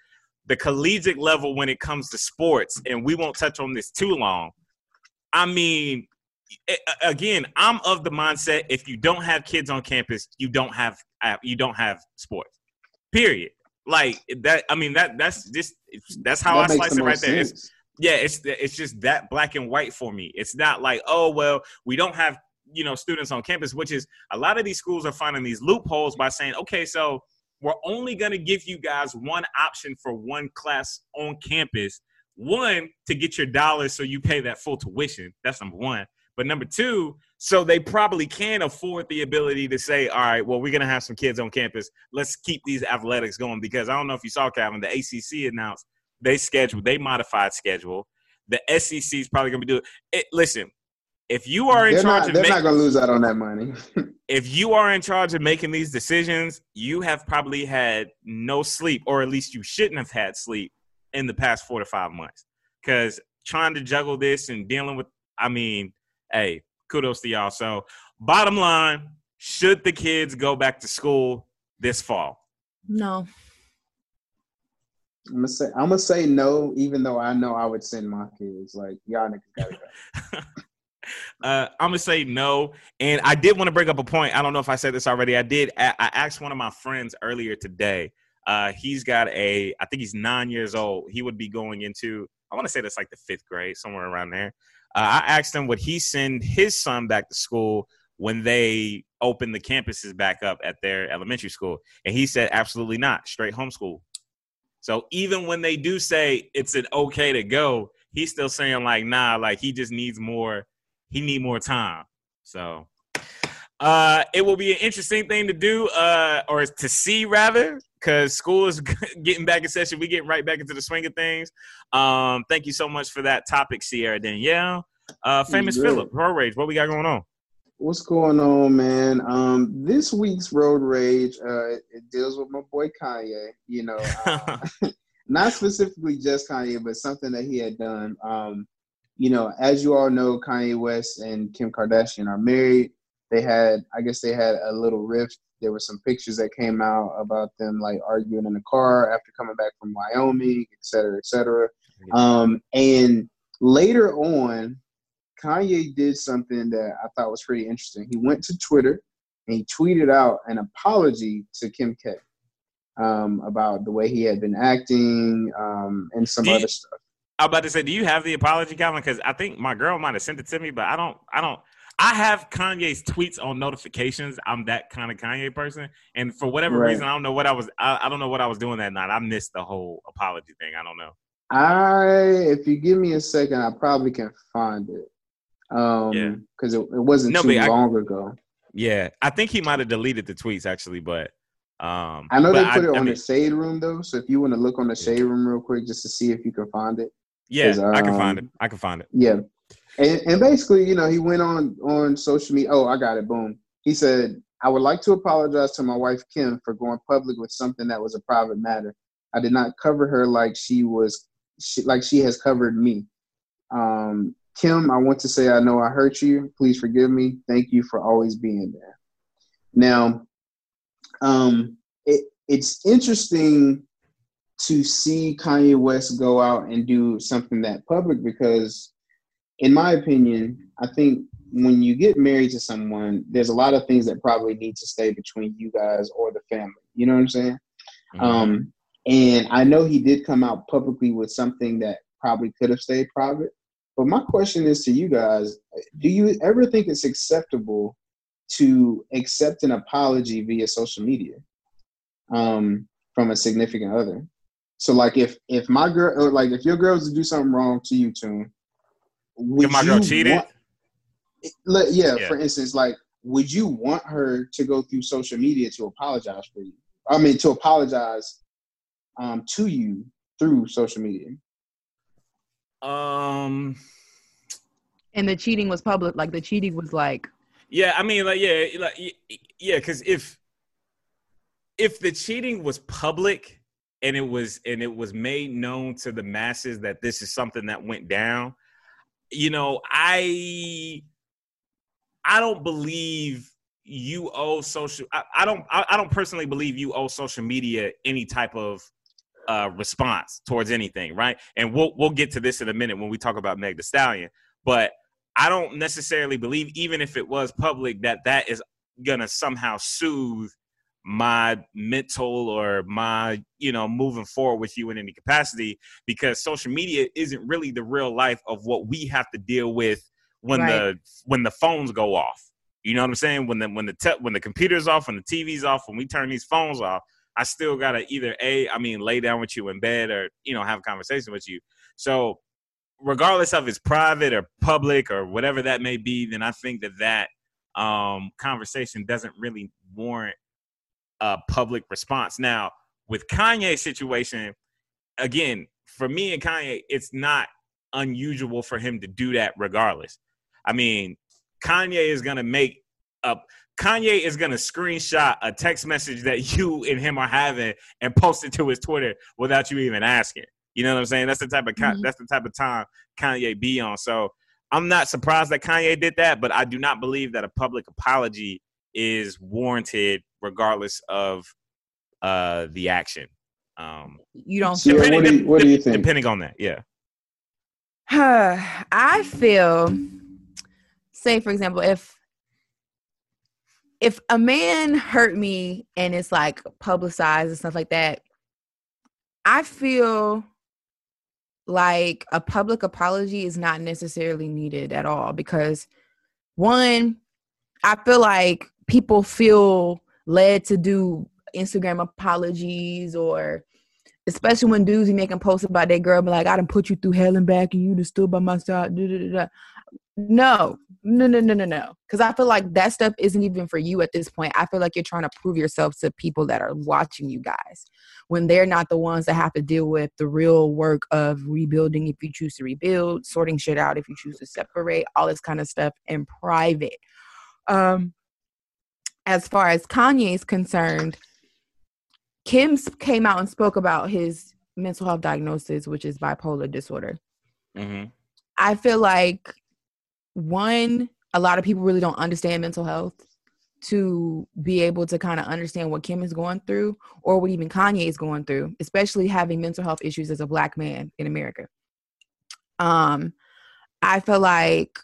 the collegiate level when it comes to sports and we won't touch on this too long i mean again i'm of the mindset if you don't have kids on campus you don't have uh, you don't have sports period. Like that i mean that that's just that's how that i slice it right there. It's, yeah it's it's just that black and white for me. It's not like oh well we don't have you know students on campus which is a lot of these schools are finding these loopholes by saying okay so we're only going to give you guys one option for one class on campus one to get your dollars so you pay that full tuition. That's number one. But number two so they probably can afford the ability to say all right well we're going to have some kids on campus. Let's keep these athletics going because i don't know if you saw calvin the acc announced they scheduled they modified schedule. The sec is probably going to be doing it listen if you are in They're charge not, of they're making not going to lose out on that money. if you are in charge of making these decisions, you have probably had no sleep, or at least you shouldn't have had sleep in the past four to five months. Because trying to juggle this and dealing with, I mean, hey, kudos to y'all. So, bottom line, should the kids go back to school this fall? No. I'm gonna say I'm gonna say no, even though I know I would send my kids. Like y'all niggas gotta go. uh, I'm gonna say no. And I did want to bring up a point. I don't know if I said this already. I did. I I asked one of my friends earlier today. Uh, he's got a. I think he's nine years old. He would be going into. I want to say that's like the fifth grade, somewhere around there. Uh, I asked him would he send his son back to school when they open the campuses back up at their elementary school, and he said absolutely not. Straight homeschool. So even when they do say it's an okay to go, he's still saying like nah, like he just needs more he need more time. So uh it will be an interesting thing to do uh or to see rather because school is getting back in session we get right back into the swing of things um thank you so much for that topic sierra danielle uh famous philip road rage what we got going on What's going on, man? Um, this week's road rage, uh, it, it deals with my boy Kanye. You know, uh, not specifically just Kanye, but something that he had done. Um, you know, as you all know, Kanye West and Kim Kardashian are married. They had, I guess, they had a little rift. There were some pictures that came out about them like arguing in the car after coming back from Wyoming, et cetera, et cetera. Um, and later on, Kanye did something that I thought was pretty interesting. He went to Twitter and he tweeted out an apology to Kim K um, about the way he had been acting um, and some Do you- other stuff. i'm about to say do you have the apology calvin because i think my girl might have sent it to me but i don't i don't I have Kanye's tweets on notifications. I'm that kind of Kanye person, and for whatever Right. reason, I don't know what I was. I, I don't know what I was doing that night. I missed the whole apology thing. I don't know. I, if you give me a second, I probably can find it. Um, Yeah. because it, it wasn't No, too but I- long ago. Yeah, I think he might have deleted the tweets actually, but Um, I know they put it I on mean, the shade room though, so if you want to look on the shade room real quick just to see if you can find it. Yeah, 'cause, I can find um, it. I can find it. Yeah, and and basically, you know, he went on on social media. Oh, I got it. Boom. He said, "I would like to apologize to my wife Kim for going public with something that was a private matter. I did not cover her like she was, she, like she has covered me. Um, Kim, I want to say I know I hurt you. Please forgive me. Thank you for always being there. Now, um, it it's interesting to see Kanye West go out and do something that public because, in my opinion, I think when you get married to someone, there's a lot of things that probably need to stay between you guys or the family. You know what I'm saying? Mhm. Um, and I know he did come out publicly with something that probably could have stayed private. But my question is to you guys: Do you ever think it's acceptable to accept an apology via social media um, from a significant other? So, like, if if my girl, or like, if your girl was to do something wrong to you, Tune, would If my girl you cheated, want- let- yeah, Yeah. for instance, like, would you want her to go through social media to apologize for you? I mean, to apologize um, to you through social media. um, And the cheating was public. Like the cheating was like, yeah, I mean, like, yeah, like, yeah, because if if the cheating was public and it was and it was made known to the masses that this is something that went down, you know, I I don't believe you owe social. I, I don't. I, I don't personally believe you owe social media any type of uh, response towards anything, right? And we'll we'll get to this in a minute when we talk about Meg Thee Stallion. But I don't necessarily believe, even if it was public, that that is gonna somehow soothe my mental or my you know moving forward with you in any capacity because social media isn't really the real life of what we have to deal with when Right. the when the phones go off. You know what i'm saying? When the when the te- when the computer's off when the tv's off when we turn these phones off i still gotta either a i mean lay down with you in bed or you know have a conversation with you. So regardless of it's private or public or whatever that may be then i think that that um conversation doesn't really warrant a public response. Now with kanye's situation again for me and kanye it's not unusual for him to do that regardless. I mean kanye is gonna make up kanye is gonna screenshot a text message that you and him are having and post it to his twitter without you even asking. You know what i'm saying? That's the type of Mhm. that's the type of time kanye be on. So i'm not surprised that kanye did that but i do not believe that a public apology is warranted regardless of uh the action um you don't. So, yeah, what do you- what do you think? depending on that yeah I feel, say for example, if if a man hurt me and it's like publicized and stuff like that, I feel like a public apology is not necessarily needed at all because one, I feel like people feel led to do Instagram apologies or especially when dudes be making posts about their girl, be like, I done put you through hell and back and you just stood by my side. No, no, no, no, no, no. Because I feel like that stuff isn't even for you at this point. I feel like you're trying to prove yourself to people that are watching you guys when they're not the ones that have to deal with the real work of rebuilding if you choose to rebuild, sorting shit out if you choose to separate, all this kind of stuff in private. Um, as far as Kanye's concerned, Kim came out and spoke about his mental health diagnosis, which is bipolar disorder. mm-hmm. I feel like one, a lot of people really don't understand mental health to be able to kind of understand what Kim is going through or what even Kanye is going through, especially having mental health issues as a black man in America. Um, I feel like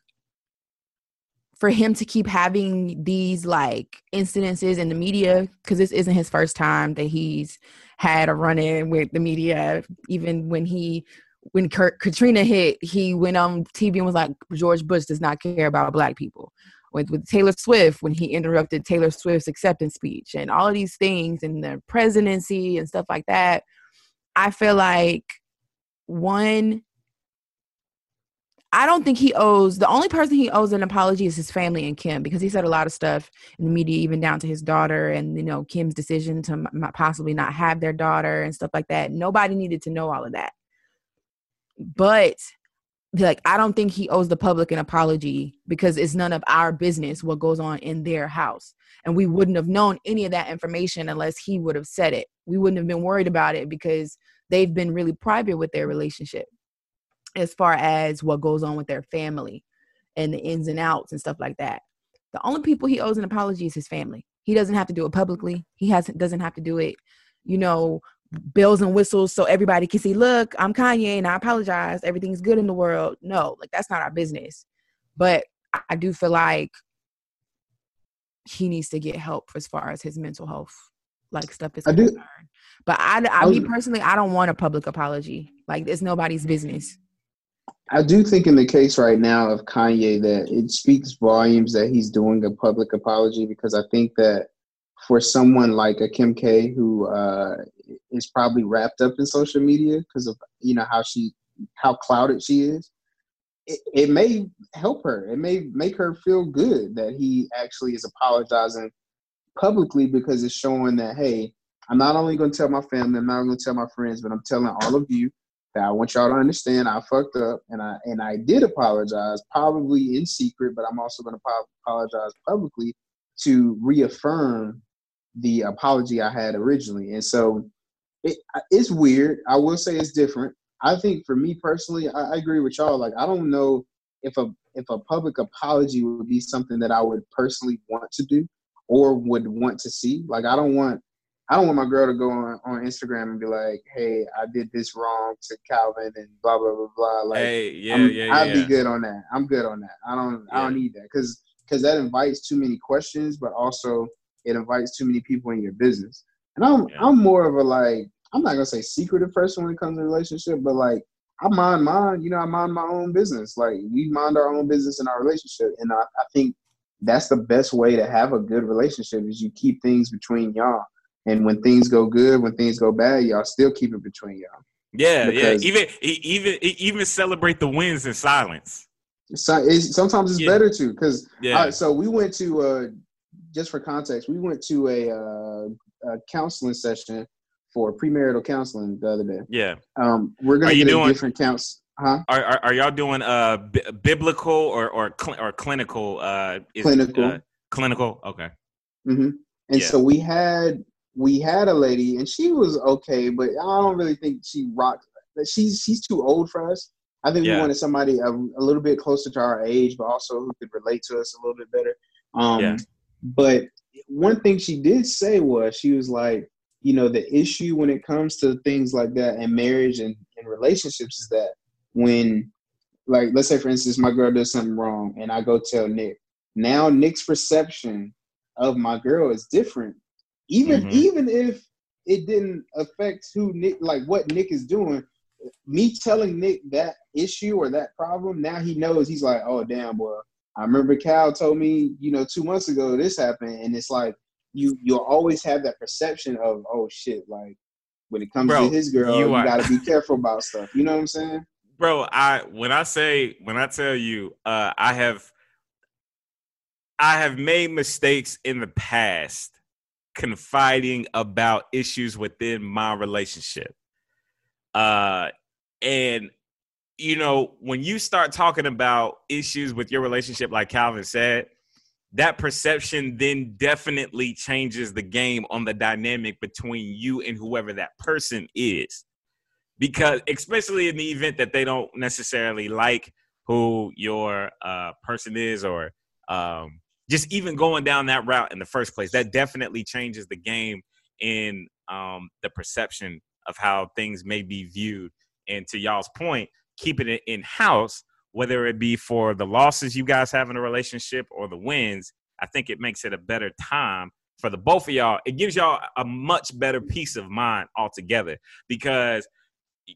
for him to keep having these like incidences in the media, because this isn't his first time that he's had a run in with the media, even when he when Kurt, Katrina hit, he went on TV and was like, George Bush does not care about black people. With, with Taylor Swift, when he interrupted Taylor Swift's acceptance speech, and all of these things, and the presidency and stuff like that, I feel like one, I don't think he owes the only person he owes an apology is his family and Kim because he said a lot of stuff in the media, even down to his daughter and you know Kim's decision to m- possibly not have their daughter and stuff like that. Nobody needed to know all of that, but like I don't think he owes the public an apology because it's none of our business what goes on in their house, and we wouldn't have known any of that information unless he would have said it. We wouldn't have been worried about it because they've been really private with their relationship as far as what goes on with their family and the ins and outs and stuff like that. The only people he owes an apology is his family. He doesn't have to do it publicly. He hasn't doesn't have to do it, you know, bells and whistles so everybody can see, look, I'm Kanye and I apologize. Everything's good in the world. No, like that's not our business. But I do feel like he needs to get help as far as his mental health like stuff is I concerned. But I, I, I was, me personally, I don't want a public apology. Like it's nobody's business. I do think in the case right now of Kanye that it speaks volumes that he's doing a public apology because I think that for someone like a Kim K who uh, is probably wrapped up in social media because of you know how she how clouded she is, it, it may help her. It may make her feel good that he actually is apologizing publicly because it's showing that hey, I'm not only going to tell my family, I'm not going to tell my friends, but I'm telling all of you that I want y'all to understand I fucked up and I and I did apologize, probably in secret, but I'm also going to apologize publicly to reaffirm the apology I had originally. And so it, it's weird. I will say it's different. I think for me personally, I, I agree with y'all. Like I don't know if a if a public apology would be something that I would personally want to do or would want to see. Like I don't want I don't want my girl to go on, on Instagram and be like, "Hey, I did this wrong to Calvin and blah blah blah blah." Like, hey, yeah, I'm, yeah, I'd yeah. be good on that. I'm good on that. I don't, yeah. I don't need that because because that invites too many questions, but also it invites too many people in your business. And I'm yeah. I'm more of a like I'm not gonna say secretive person when it comes to relationship, but like I mind mine. You know, I mind my own business. Like we mind our own business in our relationship, and I, I think that's the best way to have a good relationship is you keep things between y'all and when things go good, when things go bad, y'all still keep it between y'all. Yeah, yeah. Even even even celebrate the wins in silence. So it's, sometimes it's yeah. better to because yeah. so we went to uh, just for context, we went to a, uh, a counseling session for premarital counseling the other day. Yeah. Um, we're gonna get doing, different counts. Huh? Are, are, are y'all doing uh b- biblical or or cl- or clinical? Uh, clinical. Uh, clinical. Okay. Mm-hmm. And yeah. so we had we had a lady and she was okay, but I don't really think she rocked. She's she's too old for us. I think yeah. we wanted somebody a, a, little bit closer to our age, but also who could relate to us a little bit better. Um, yeah. But one thing she did say was she was like, you know, the issue when it comes to things like that and marriage and, and relationships is that when, like, let's say for instance, my girl does something wrong and I go tell Nick. Now Nick's perception of my girl is different even mm-hmm. even if it didn't affect who Nick like what Nick is doing, me telling Nick that issue or that problem, now he knows he's like, oh damn, boy. I remember Cal told me, you know, two months ago this happened, and it's like you you'll always have that perception of oh shit, like when it comes Bro, to his girl, you, you got to be careful about stuff. You know what I'm saying? Bro, I when I say when I tell you, uh, I have I have made mistakes in the past confiding about issues within my relationship. Uh, and you know, when you start talking about issues with your relationship, like Calvin said, that perception then definitely changes the game on the dynamic between you and whoever that person is. Because, especially in the event that they don't necessarily like who your uh, person is or um, just even going down that route in the first place, that definitely changes the game in um, the perception of how things may be viewed. And to y'all's point, keeping it in house, whether it be for the losses you guys have in a relationship or the wins, I think it makes it a better time for the both of y'all. It gives y'all a much better peace of mind altogether because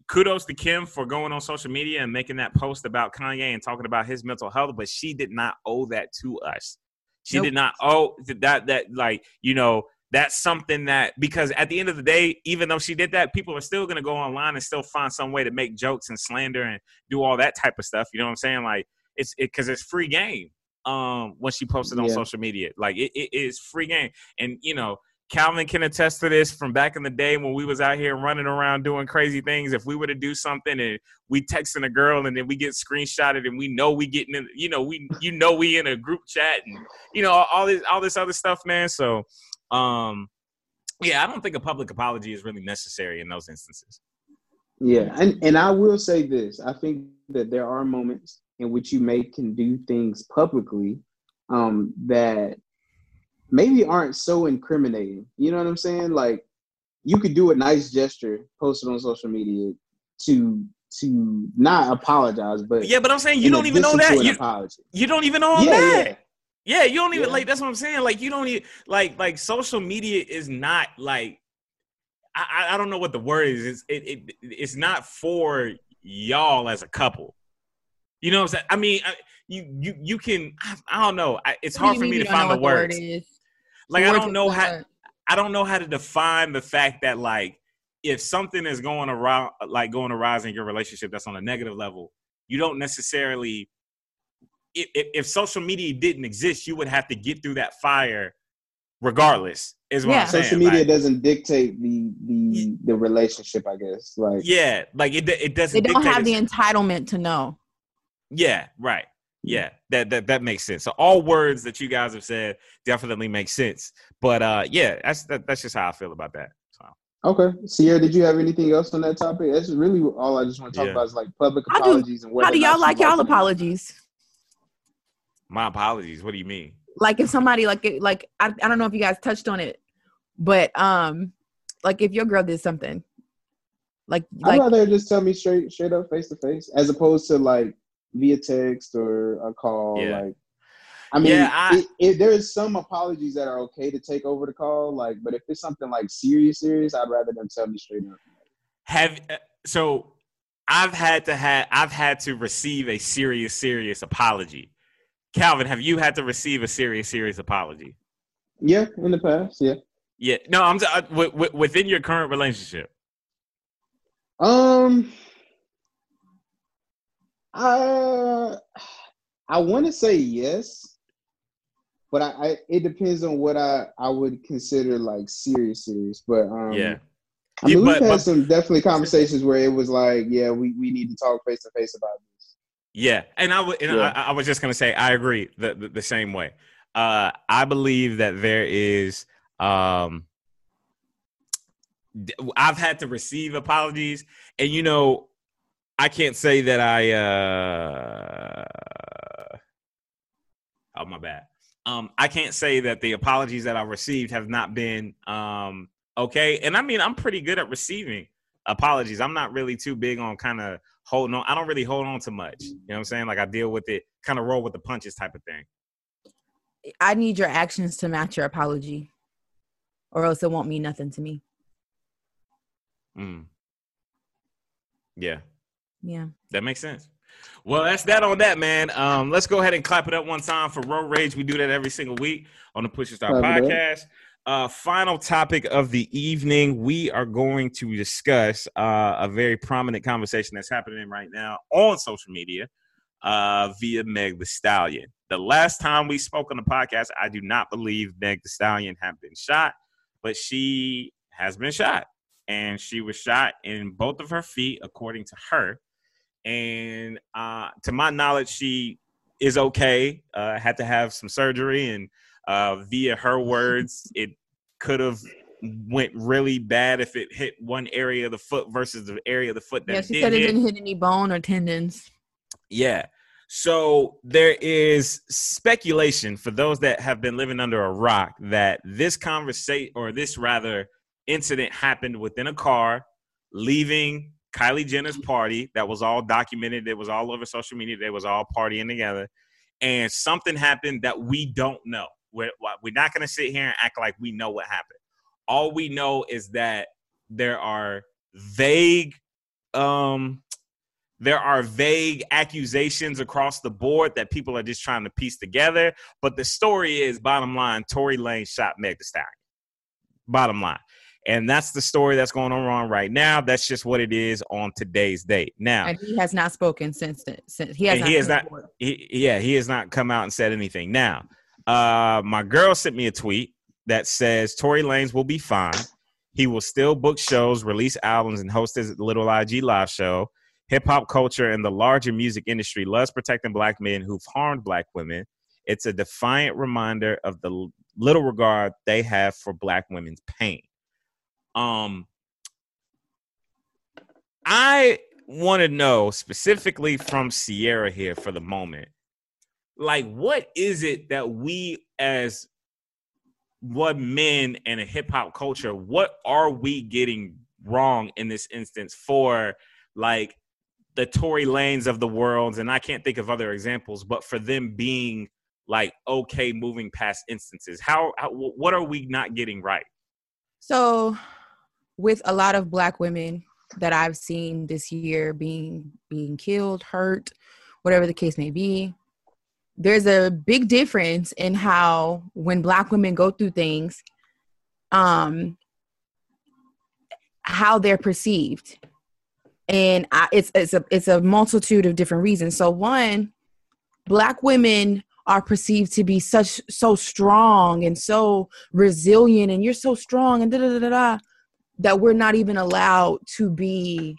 kudos to Kim for going on social media and making that post about Kanye and talking about his mental health, but she did not owe that to us. She nope. did not Oh, that that like you know that's something that because at the end of the day, even though she did that, people are still gonna go online and still find some way to make jokes and slander and do all that type of stuff. You know what I'm saying? Like it's because it, it's free game. Um, when she posted on Yeah. social media, like it, it is free game, and you know. Calvin can attest to this from back in the day when we was out here running around doing crazy things. If we were to do something and we texting a girl and then we get screenshotted and we know we getting in, you know, we you know we in a group chat and you know all this all this other stuff, man. So, um, yeah, I don't think a public apology is really necessary in those instances. Yeah, and and I will say this: I think that there are moments in which you may can do things publicly um, that maybe aren't so incriminating. You know what I'm saying? Like you could do a nice gesture, post it on social media to to not apologize, but Yeah, but I'm saying you don't even know that. You apology. you don't even know Yeah, that. yeah. Yeah, you don't even Yeah. like. That's what I'm saying. Like you don't even like like social media is not like. I I- I don't know what the word is. It's it, it it's not for y'all as a couple. You know what I'm saying? I mean, I, you you you can. I, I don't know. I, it's hard for me to find the what word is? Like I don't know how. I don't know how to define the fact that like if something is going around like going to rise in your relationship that's on a negative level, you don't necessarily if, if, if social media didn't exist, you would have to get through that fire regardless. Is what Yeah. I'm saying. Social media Like, doesn't dictate the the the relationship. I guess like yeah, like it it doesn't They don't dictate have the entitlement to know. Yeah, right. Yeah, that, that that makes sense. So all words that you guys have said definitely make sense. But uh yeah, that's that, that's just how I feel about that. So Okay, Sierra, did you have anything else on that topic? That's really all I just want to talk Yeah. about is like public How do- apologies and what. How do y'all like y'all apologies? my apologies. What do you mean? Like if somebody like it- like I, I don't know if you guys touched on it, but um like if your girl did something like I'd like rather just tell me straight straight up face to face as opposed to like via text or a call. Yeah. Like, I mean, Yeah, I- it, it, there's some apologies that are okay to take over the call. Like, but if it's something like serious, serious, I'd rather them tell me straight up. Have uh, so I've had to have I've had to receive a serious serious apology. Calvin, have you had to receive a serious serious apology? Yeah, in the past, yeah. Yeah, no, I'm uh, w- w- within your current relationship. Um, I I want to say yes, but I, I it depends on what I I would consider like serious, serious. But um, Yeah. I mean, Yeah, we've but- had but- some definitely conversations where it was like, yeah, we, we need to talk face to face about this. Yeah, and I would, and Yeah. I, I was just gonna say, I agree the, the the same way. Uh, I believe that there is, um, I've had to receive apologies, and you know, I can't say that I, uh, oh my bad. Um, I can't say that the apologies that I received have not been um okay, and I mean, I'm pretty good at receiving apologies. I'm not really too big on kind of holding on. I don't really hold on to much. You know what I'm saying? Like I deal with it, kind of roll with the punches type of thing. I need your actions to match your apology, or else it won't mean nothing to me. Mm. Yeah, Yeah. that makes sense. Well, that's that on that, man. Um, let's go ahead and clap it up one time for Road Rage. We do that every single week on the Push Your Start it up. podcast. Uh, final topic of the evening. We are going to discuss uh, a very prominent conversation that's happening right now on social media uh, via Meg Thee Stallion. The last time we spoke on the podcast, I do not believe Meg Thee Stallion had been shot, but she has been shot. And she was shot in both of her feet, according to her. And uh, to my knowledge, she is okay. Uh, had to have some surgery, and uh, via her words, it could have went really bad if it hit one area of the foot versus the area of the foot that Yeah, she said it hit. didn't hit any bone or tendons. Yeah. So there is speculation for those that have been living under a rock that this conversation or this rather incident happened within a car leaving Kylie Jenner's party that was all documented. It was all over social media. They was all partying together. And something happened that we don't know. We're, we're not going to sit here and act like we know what happened. All we know is that there are vague um there are vague accusations across the board that people are just trying to piece together. But the story is, bottom line, Tory Lanez shot Meg Thee Stallion. Bottom line. And that's the story that's going on wrong right now. That's just what it is on today's date. Now, and he has not spoken since then. Since he has not. He has not he, yeah, he has not come out and said anything. Now, uh, my girl sent me a tweet that says Tory Lanez will be fine. He will still book shows, release albums, and host his little IG live show. Hip hop culture and the larger music industry loves protecting black men who've harmed black women. It's a defiant reminder of the little regard they have for black women's pain. Um, I want to know specifically from Sierra here for the moment, like what is it that we as what men and a hip hop culture, what are we getting wrong in this instance for like the Tory Lanez of the world, and I can't think of other examples, but for them being like okay moving past instances, how, how what are we not getting right? So, with a lot of Black women that I've seen this year being being killed, hurt, whatever the case may be, there's a big difference in how when Black women go through things, um, how they're perceived and I, it's it's a it's a multitude of different reasons. So one, black women are perceived to be such so strong and so resilient, and you're so strong and da da da da that we're not even allowed to be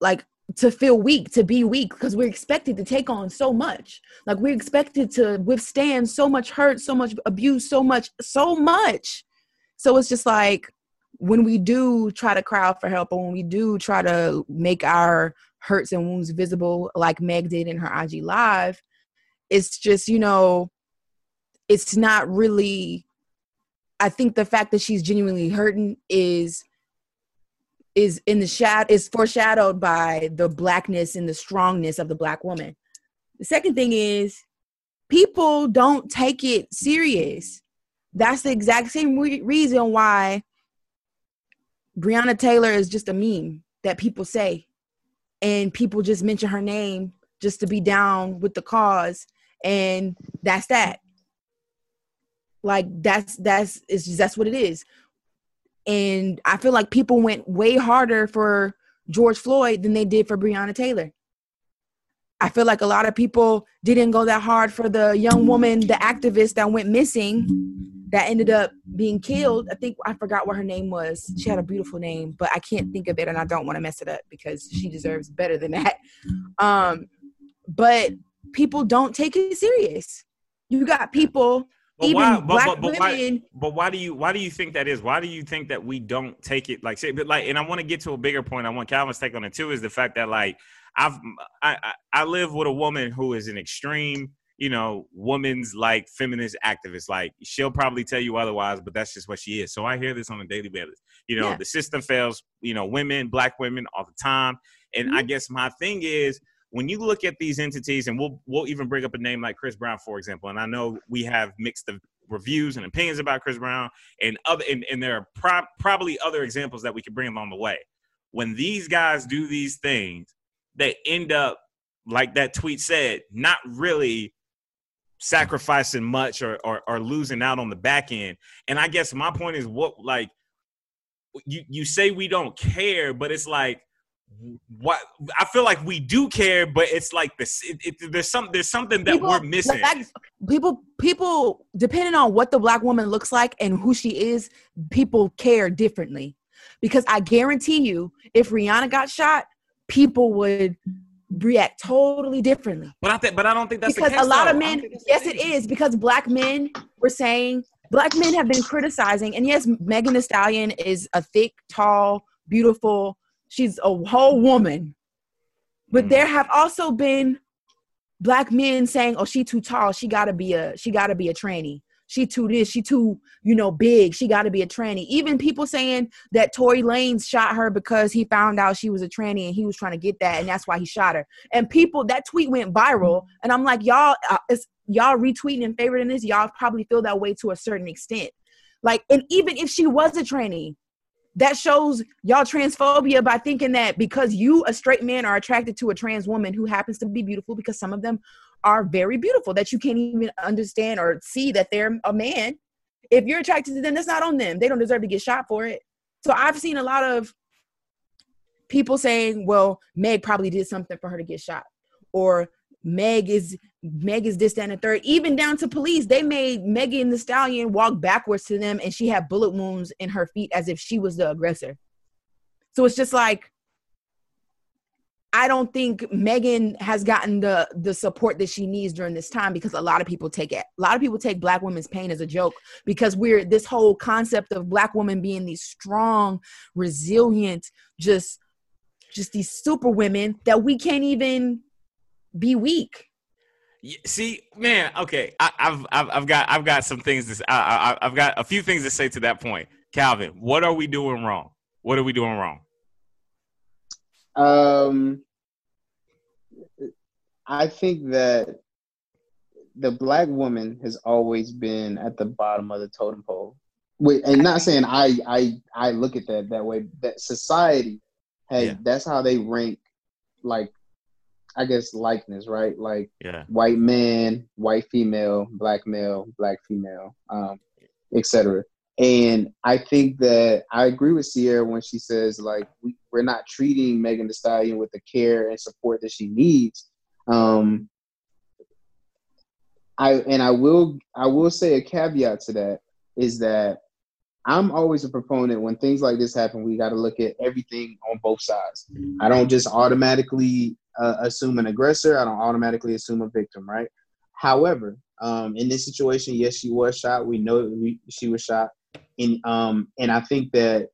like to feel weak, to be weak, because we're expected to take on so much. Like we're expected to withstand so much hurt, so much abuse, so much, so much. So it's just like when we do try to cry out for help or when we do try to make our hurts and wounds visible like meg did in her ig live it's just you know it's not really i think the fact that she's genuinely hurting is is in the shadow is foreshadowed by the blackness and the strongness of the black woman. The second thing is people don't take it serious. That's the exact same re- reason why Breonna Taylor is just a meme that people say, and people just mention her name just to be down with the cause, and that's that. Like that's that's it's just, that's what it is. And I feel like people went way harder for George Floyd than they did for Breonna Taylor. I feel like a lot of people didn't go that hard for the young woman, the activist that went missing that ended up being killed. I think I forgot what her name was. She had a beautiful name, but I can't think of it and I don't want to mess it up because she deserves better than that. Um, but people don't take it serious. You got people but even why, black but, but, women. Why, but why do you why do you think that is? Why do you think that we don't take it like say but like and I want to get to a bigger point. I want Calvin's take on it too, is the fact that like I've I, I live with a woman who is an extreme you know, woman's like feminist activist. Like she'll probably tell you otherwise, but that's just what she is. So I hear this on a daily basis. You know, yeah. the system fails, you know, women, black women all the time. And mm-hmm. I guess my thing is when you look at these entities, and we'll we'll even bring up a name like Chris Brown, for example. And I know we have mixed reviews and opinions about Chris Brown, and other and, and there are pro- probably other examples that we could bring along the way. When these guys do these things, they end up like that tweet said, not really sacrificing much or, or, or losing out on the back end. And I guess my point is what like you you say we don't care, but it's like what I feel like we do care, but it's like this. It, it, there's some there's something that people, we're missing. Black, people people depending on what the black woman looks like and who she is, people care differently. Because I guarantee you, if Rihanna got shot, people would react totally differently. But I think, but I don't think that's because case, a lot though. of men. Yes, it is because black men were saying black men have been criticizing, and yes, Megan Thee Stallion is a thick, tall, beautiful. She's a whole woman, but mm. there have also been black men saying, "Oh, she too tall. She gotta be a she gotta be a tranny." she too this, she too, you know, big. She got to be a tranny. Even people saying that Tory Lanez shot her because he found out she was a tranny and he was trying to get that, and that's why he shot her. And people, that tweet went viral, and I'm like, y'all, uh, y'all retweeting and favoriting this. Y'all probably feel that way to a certain extent. Like, and even if she was a tranny, that shows y'all transphobia by thinking that because you a straight man are attracted to a trans woman who happens to be beautiful because some of them are very beautiful that you can't even understand or see that they're a man If you're attracted to them, that's not on them. They don't deserve to get shot for it. So I've seen a lot of people saying, well, Meg probably did something for her to get shot. Or Meg is Meg is this, that, and the third. Even down to police, they made Megan Thee Stallion walk backwards to them, and she had bullet wounds in her feet as if she was the aggressor. So it's just like I don't think Megan has gotten the the support that she needs during this time because a lot of people take it. A lot of people take black women's pain as a joke because we're this whole concept of black women being these strong, resilient, just just these super women that we can't even be weak. See, man, okay, I, have I've I've got I've got some things to I, I, I've got a few things to say to that point, Calvin. What are we doing wrong? What are we doing wrong? Um, I think that the black woman has always been at the bottom of the totem pole. Wait, and not saying I I I look at that that way. That society has yeah. that's how they rank, like I guess likeness, right? Like yeah. white man, white female, black male, black female, um, etc. And I think that I agree with Sierra when she says like we, we're not treating Megan Thee Stallion with the care and support that she needs. Um, I and I will I will say a caveat to that is that I'm always a proponent when things like this happen. We got to look at everything on both sides. I don't just automatically uh, assume an aggressor. I don't automatically assume a victim, right? However, um, in this situation, yes, she was shot. We know we, she was shot, and um, and I think that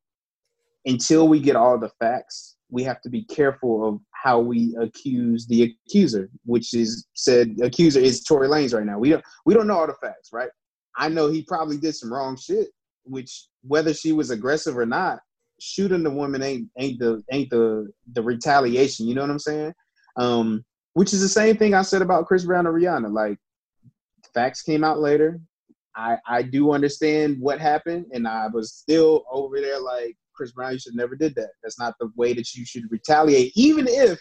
until we get all the facts, we have to be careful of how we accuse the accuser, which is said accuser is Tory Lanez right now. We don't we don't know all the facts, right? I know he probably did some wrong shit, which whether she was aggressive or not, shooting the woman ain't ain't the ain't the the retaliation. You know what I'm saying? Um, which is the same thing I said about Chris Brown and Rihanna. Like facts came out later. I I do understand what happened, and I was still over there like Chris Brown. You should never did that. That's not the way that you should retaliate, even if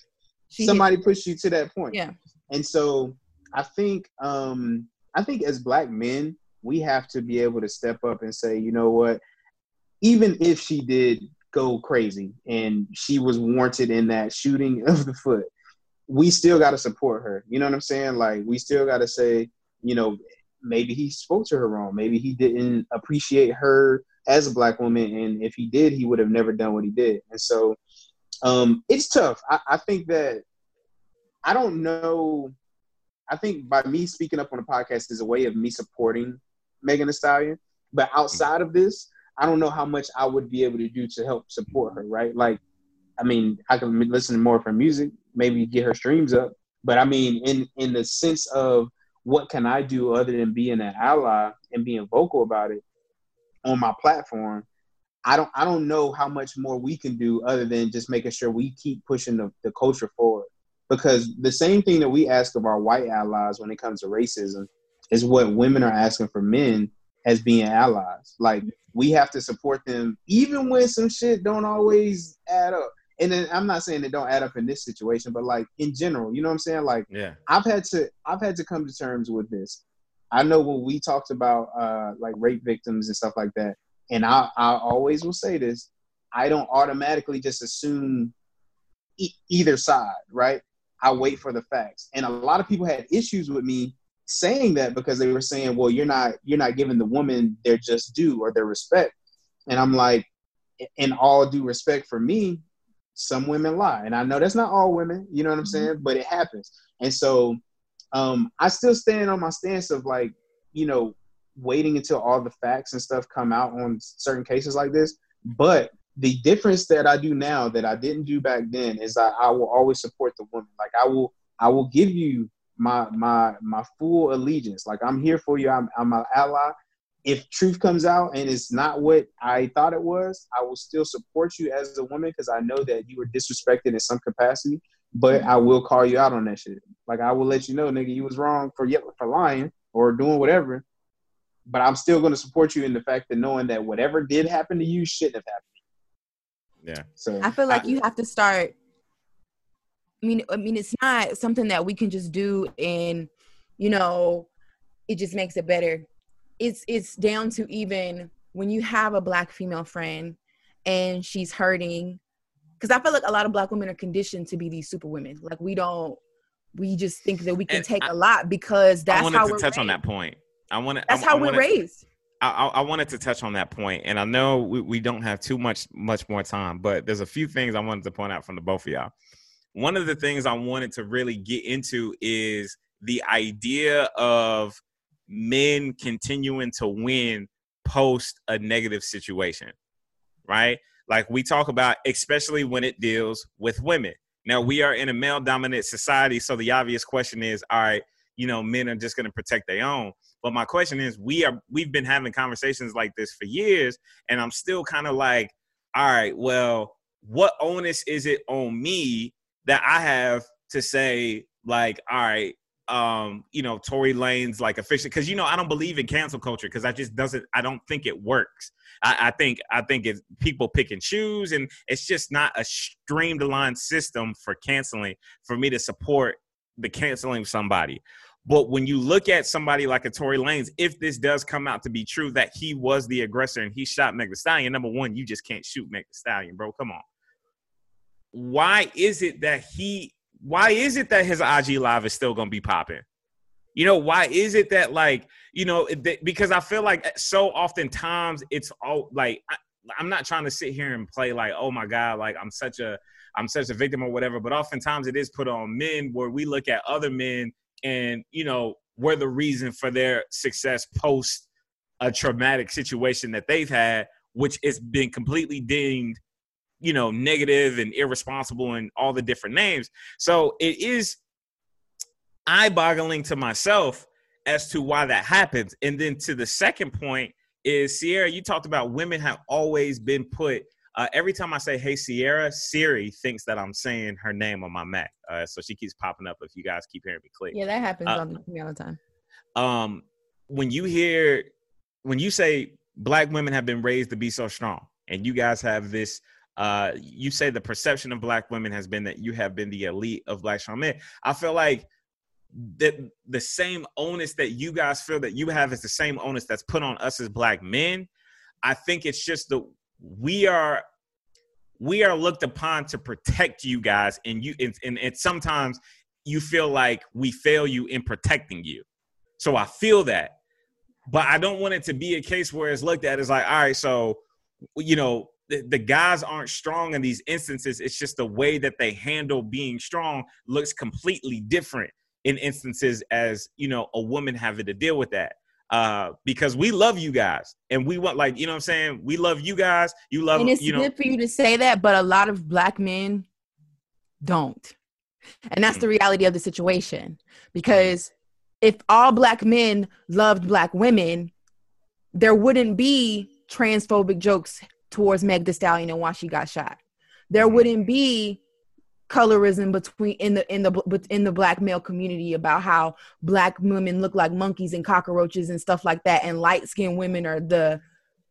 she somebody hit. pushed you to that point. Yeah. And so I think um I think as black men, we have to be able to step up and say, you know what, even if she did go crazy and she was warranted in that shooting of the foot, we still got to support her. You know what I'm saying? Like we still got to say, you know, maybe he spoke to her wrong. Maybe he didn't appreciate her as a black woman, and if he did, he would have never done what he did. And so, um, it's tough. I, I think that I don't know. I think by me speaking up on the podcast is a way of me supporting Megan Thee Stallion. But outside of this, I don't know how much I would be able to do to help support her. Right? Like, I mean, I can listen to more of her music, maybe get her streams up. But I mean, in in the sense of what can I do other than being an ally and being vocal about it on my platform? I don't I don't know how much more we can do other than just making sure we keep pushing the, the culture forward. Because the same thing that we ask of our white allies when it comes to racism is what women are asking for men as being allies. Like we have to support them even when some shit don't always add up and then I'm not saying it don't add up in this situation, but like in general, you know what I'm saying? Like, yeah, I've had to I've had to come to terms with this. I know when we talked about uh, like rape victims and stuff like that, and I I always will say this: I don't automatically just assume e- either side, right? I wait for the facts, and a lot of people had issues with me saying that because they were saying, "Well, you're not you're not giving the woman their just due or their respect," and I'm like, in all due respect for me, some women lie. And i know that's not all women you know what i'm mm-hmm. saying? But it happens. And so um i still stand on my stance of like you know waiting until all the facts and stuff come out on certain cases like this. But the difference that i do now that i didn't do back then is that i will always support the woman. Like i will i will give you my my my full allegiance. Like i'm here for you. I'm, I'm an ally if truth comes out and it's not what I thought it was, I will still support you as a woman because I know that you were disrespected in some capacity. But mm-hmm. I will call you out on that shit. Like I will let you know, nigga, you was wrong for for lying or doing whatever. But I'm still going to support you in the fact that knowing that whatever did happen to you shouldn't have happened. Yeah. So I feel like I, you have to start. I mean, I mean, it's not something that we can just do, and you know, it just makes it better it's it's down to even when you have a black female friend and she's hurting because I feel like a lot of black women are conditioned to be these super women. Like we don't, we just think that we can And take I- a lot because that's I wanted how to we're touch on raised. that point. I want to. That's I, how I we're wanted- raised. I, I I wanted to touch on that point, and I know we, we don't have too much much more time, but there's a few things I wanted to point out from the both of y'all. One of the things I wanted to really get into is the idea of men continuing to win post a negative situation, right? Like we talk about, especially when it deals with women. Now we are in a male dominant society, so the obvious question is, all right, you know, men are just going to protect their own. But my question is, we are we've been having conversations like this for years, and I'm still kind of like, all right, well, what onus is it on me that I have to say, like, all right, um, you know, Tory Lanez like official because you know I don't believe in cancel culture because I just doesn't I don't think it works. I, I think I think it's people pick and choose, and it's just not a streamlined system for canceling for me to support the canceling of somebody. But when you look at somebody like a Tory Lanez, if this does come out to be true that he was the aggressor and he shot Meg Thee Stallion, number one, you just can't shoot Meg Thee Stallion, bro. Come on. Why is it that he? Why is it that his IG live is still gonna be popping? You know, why is it that like you know because I feel like so oftentimes it's all like I, I'm not trying to sit here and play like oh my god like I'm such a I'm such a victim or whatever, but oftentimes it is put on men where we look at other men and you know we're the reason for their success post a traumatic situation that they've had, which has been completely deemed, you know, negative and irresponsible and all the different names. So it is eye-boggling to myself as to why that happens. And then to the second point is Sierra, you talked about women have always been put uh, every time I say "Hey Sierra," Siri thinks that I'm saying her name on my Mac, uh, so she keeps popping up. If you guys keep hearing me click, Yeah, that happens Uh, on me all the time. um, when you hear when you say black women have been raised to be so strong, and you guys have this, uh, you say the perception of black women has been that you have been the elite of black strong men. I feel like that the same onus that you guys feel that you have is the same onus that's put on us as black men. I think it's just the we are we are looked upon to protect you guys and you and, and, and sometimes you feel like we fail you in protecting you so i feel that but i don't want it to be a case where it's looked at as like all right so you know the, the guys aren't strong in these instances it's just the way that they handle being strong looks completely different in instances as you know a woman having to deal with that uh because we love you guys and we want like you know what i'm saying we love you guys you love and it's you know good for you to say that, but a lot of black men don't. And that's the Mm. reality of the situation. Because if all black men loved black women, there wouldn't be transphobic jokes towards Meg Thee Stallion and why she got shot. There Mhm. wouldn't be colorism between in the in the in the black male community about how black women look like monkeys and cockroaches and stuff like that and light skinned women are the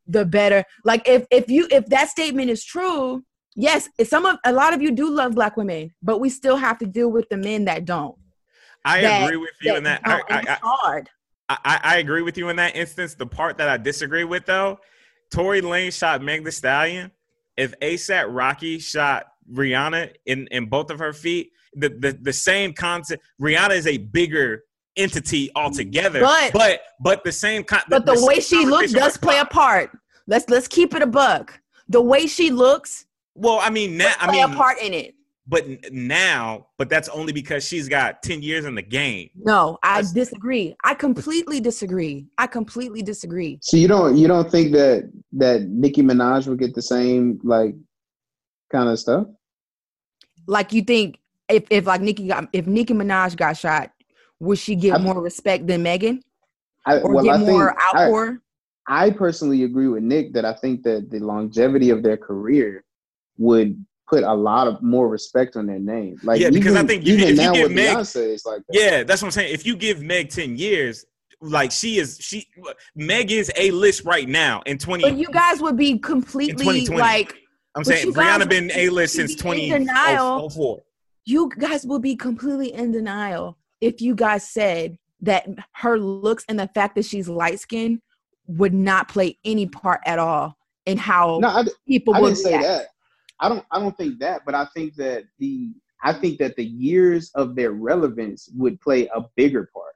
the better like if if you if that statement is true yes some of a lot of you do love black women but we still have to deal with the men that don't i that- agree with you in that I, I, it's hard I, I, I agree with you in that instance. The part that I disagree with though, Tory Lanez shot Meg Thee Stallion. If ASAP Rocky shot Rihanna in, in both of her feet, the, the, the same concept. Rihanna is a bigger entity altogether, But- but but the same con- but the, the way she looks does play a part let's let's keep it a buck the way she looks Well, I mean, does I play mean, a part in it but now, but that's only because she's got ten years in the game. no i That's- disagree i completely disagree i completely disagree So you don't you don't think that that Nicki Minaj would get the same like kind of stuff? like you think if, if like Nicki got if Nicki Minaj got shot, would she get I- more respect than Megan I, or well, get I think more I, outpour? I personally agree with Nick that I think that the longevity of their career would put a lot of more respect on their name. Like Yeah, because I think you- even if you now give with Meg- Beyonce, it's like that. Yeah, that's what I'm saying. If you give Meg 10 years, like she is she Meg is a list right now in 20 But you guys would be completely like I'm saying you Rihanna been a list since in oh denial. 2004. you guys would be completely in denial if you guys said that her looks and the fact that she's light skinned would not play any part at all in how No, I, people I would didn't say that. I don't. I don't think that. But I think that the. I think that the years of their relevance would play a bigger part,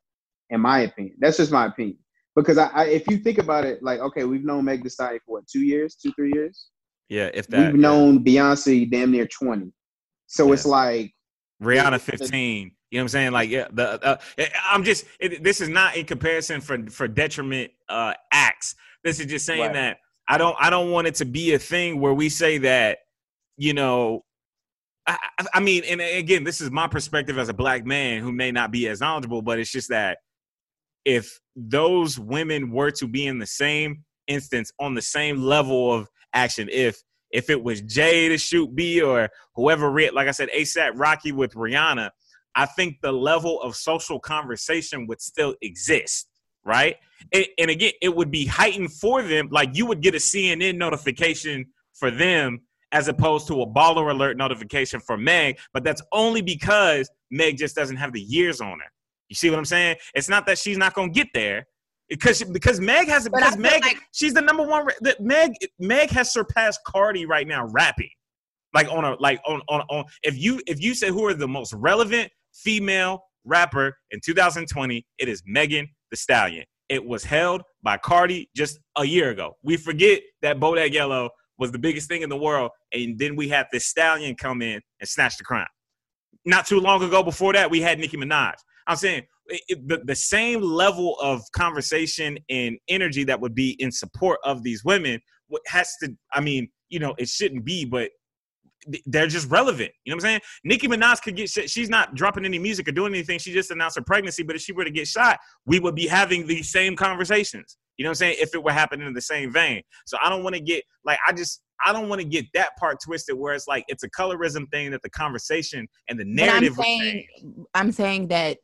in my opinion. That's just my opinion. Because I, I if you think about it, like okay, we've known Meg Thee Stallion for what, two years, two three years. Yeah, if that. we've yeah. known Beyonce damn near twenty. So it's like Rihanna 15. You know what I'm saying? Like, yeah, the uh, I'm just. It, this is not in comparison for for detriment uh acts. This is just saying Right. that I don't I don't want it to be a thing where we say that, you know. I, I- mean, and again, this is my perspective as a black man who may not be as knowledgeable, but it's just that if those women were to be in the same instance on the same level of action, if if it was Jay to shoot B or whoever, like I said, ASAP Rocky with Rihanna, I think the level of social conversation would still exist, right? And, and again, it would be heightened for them. Like you would get a CNN notification for them as opposed to a baller alert notification for Meg, but that's only because Meg just doesn't have the years on her. You see what I'm saying? It's not that she's not gonna get there. Because because Meg has But because Meg like- she's the number one. That Meg Meg has surpassed Cardi right now rapping, like on a like on on on. If you if you say who are the most relevant female rapper in 2020, it is Megan Thee Stallion. It was held by Cardi just a year ago. We forget that Bodak Yellow was the biggest thing in the world, and then we had this Stallion come in and snatch the crown. Not too long ago, before that, we had Nicki Minaj. I'm saying it, the, the same level of conversation and energy that would be in support of these women has to i mean you know it shouldn't be but they're just relevant. You know what i'm saying? Nicki minaj could get shit. She's not dropping any music or doing anything. She just announced her pregnancy but if she were to get shot we would be having these same conversations you know what i'm saying if it were happening in the same vein so i don't want to get like i just I don't want to get that part twisted where it's like it's a colorism thing that the conversation and the But I'm saying. I'm saying that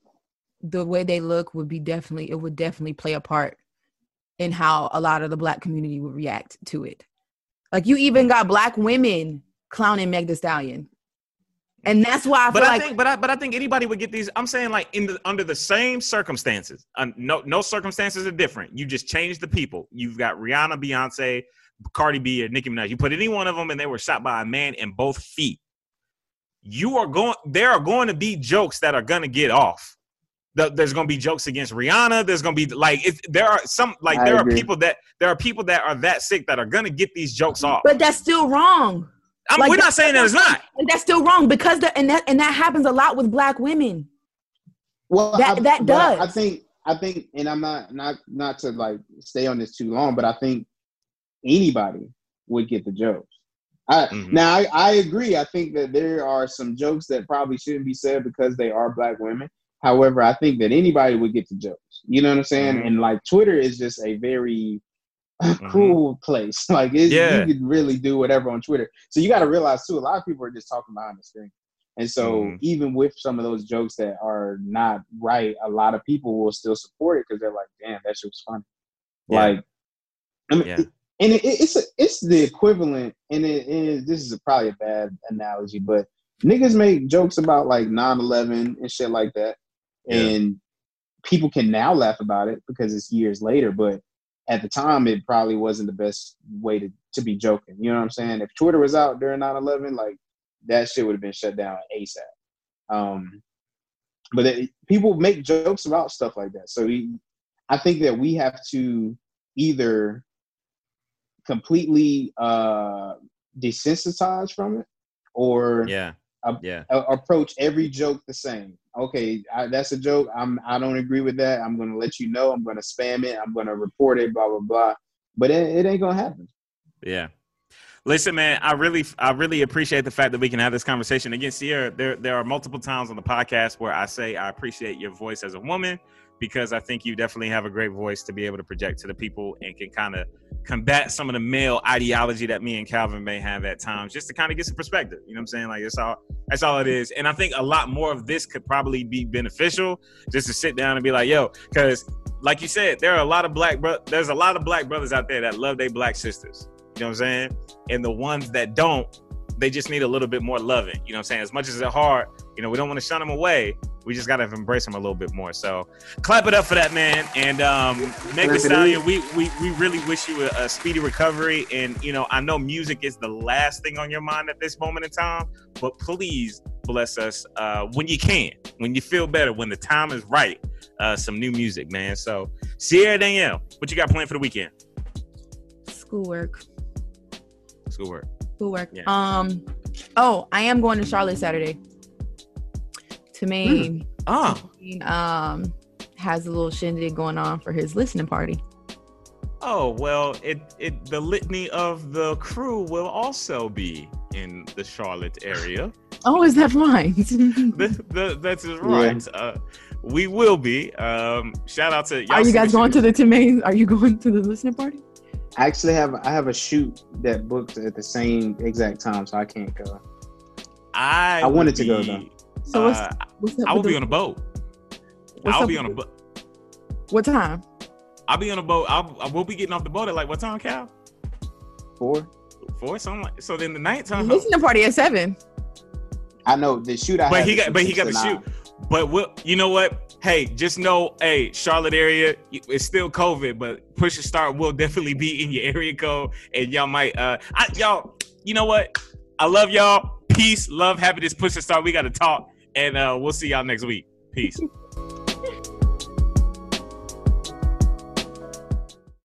the way they look would be definitely, it would definitely play a part in how a lot of the black community would react to it. Like you even got black women clowning Meg Thee Stallion, and that's why I feel but I like think, but I, but I think anybody would get these. I'm saying like in the under the same circumstances. Uh, no, no circumstances are different. You just change the people. You've got Rihanna, Beyonce, Cardi B, or Nicki Minaj. You put any one of them, and they were shot by a man in both feet. You are going. There are going to be jokes that are going to get off. The- There's going to be jokes against Rihanna. There's going to be like it's, there are some like I there are people that there are people that are that sick that are going to get these jokes off. but that's still wrong. I'm, like, we're not saying that it's not. Like, that's still wrong because the, and that and that happens a lot with black women. Well, That- I, that but I- I think I think, and I'm not not not to like stay on this too long, but I think anybody would get the jokes. I, Mhm. Now I, I agree. I think that there are some jokes that probably shouldn't be said because they are black women. However, I think that anybody would get the jokes. You know what I'm saying? Mhm. And like Twitter is just a very cruel place. Like Yeah. you can really do whatever on Twitter. So you got to realize too, a lot of people are just talking behind the screen. And so Mhm. even with some of those jokes that are not right, a lot of people will still support it because they're like, "Damn, that shit was funny." Yeah. Like, I mean, Yeah. and it, it's a, it's the equivalent. And it is this is probably a bad analogy, but niggas make jokes about like 9-11 and shit like that, Yeah. and people can now laugh about it because it's years later. But at the time, it probably wasn't the best way to to be joking. You know what I'm saying? If Twitter was out during 9-11, like that shit would have been shut down ASAP. Um, but it, people make jokes about stuff like that. So we, I think that we have to either completely uh, desensitize from it or Yeah. Uh, yeah. a- approach every joke the same. Okay, I, that's a joke. I'm I don't agree with that. I'm gonna let you know. I'm gonna spam it. I'm gonna report it. Blah blah blah. But it, it ain't gonna happen. Yeah. Listen, man, I really, I really appreciate the fact that we can have this conversation. Again, Sierra, there, there are multiple times on the podcast where I say I appreciate your voice as a woman because I think you definitely have a great voice to be able to project to the people and can kind of combat some of the male ideology that me and Calvin may have at times, just to kind of get some perspective. You know what I'm saying? Like that's all, that's all it is. And I think a lot more of this could probably be beneficial, just to sit down and be like, yo, because like you said, there are a lot of black bro- there's a lot of black brothers out there that love their black sisters. You know what I'm saying? And the ones that don't they just need a little bit more loving. You know what I'm saying? As much as they're hard, you know, we don't want to shun them away. We just gotta embrace them a little bit more. So clap it up for that man. And um Meg Thee Stallion, we, we we really wish you a, a, speedy recovery. And you know, I know music is the last thing on your mind at this moment in time, but please bless us uh when you can, when you feel better, when the time is right. Uh some new music, man. So Sierra Danielle, what you got planned for the weekend? Schoolwork. Schoolwork. Schoolwork. Yeah. Um oh, I am going to Charlotte Saturday to Maine. Mm. Oh. um, has a little shindig going on for his listening party. Oh well, it it the litany of the crew will also be in the Charlotte area. Oh, is that right? the, the, that's right. Yeah. Uh, we will be. Um, shout out to. Are you guys going to the Timaine? Are you going to the listening party? I actually have I have a shoot that booked at the same exact time, so I can't go. I I wanted be, to go though. So what's, uh, what's I will be on a boat. I'll be on a boat. What time? I'll be on a boat. I'll, I will be getting off the boat at like what time, Cal? Four. Four, something like. So then the night time. Listening party at seven. I know the shoot. I but he got, but he got the shoot. But what you know what? Hey, just know, hey, Charlotte area, it's still COVID, but push a start will definitely be in your area code, and y'all might, uh, I, y'all, you know what? I love y'all. Peace, love, happiness, push a start. We got to talk, and uh, we'll see y'all next week. Peace.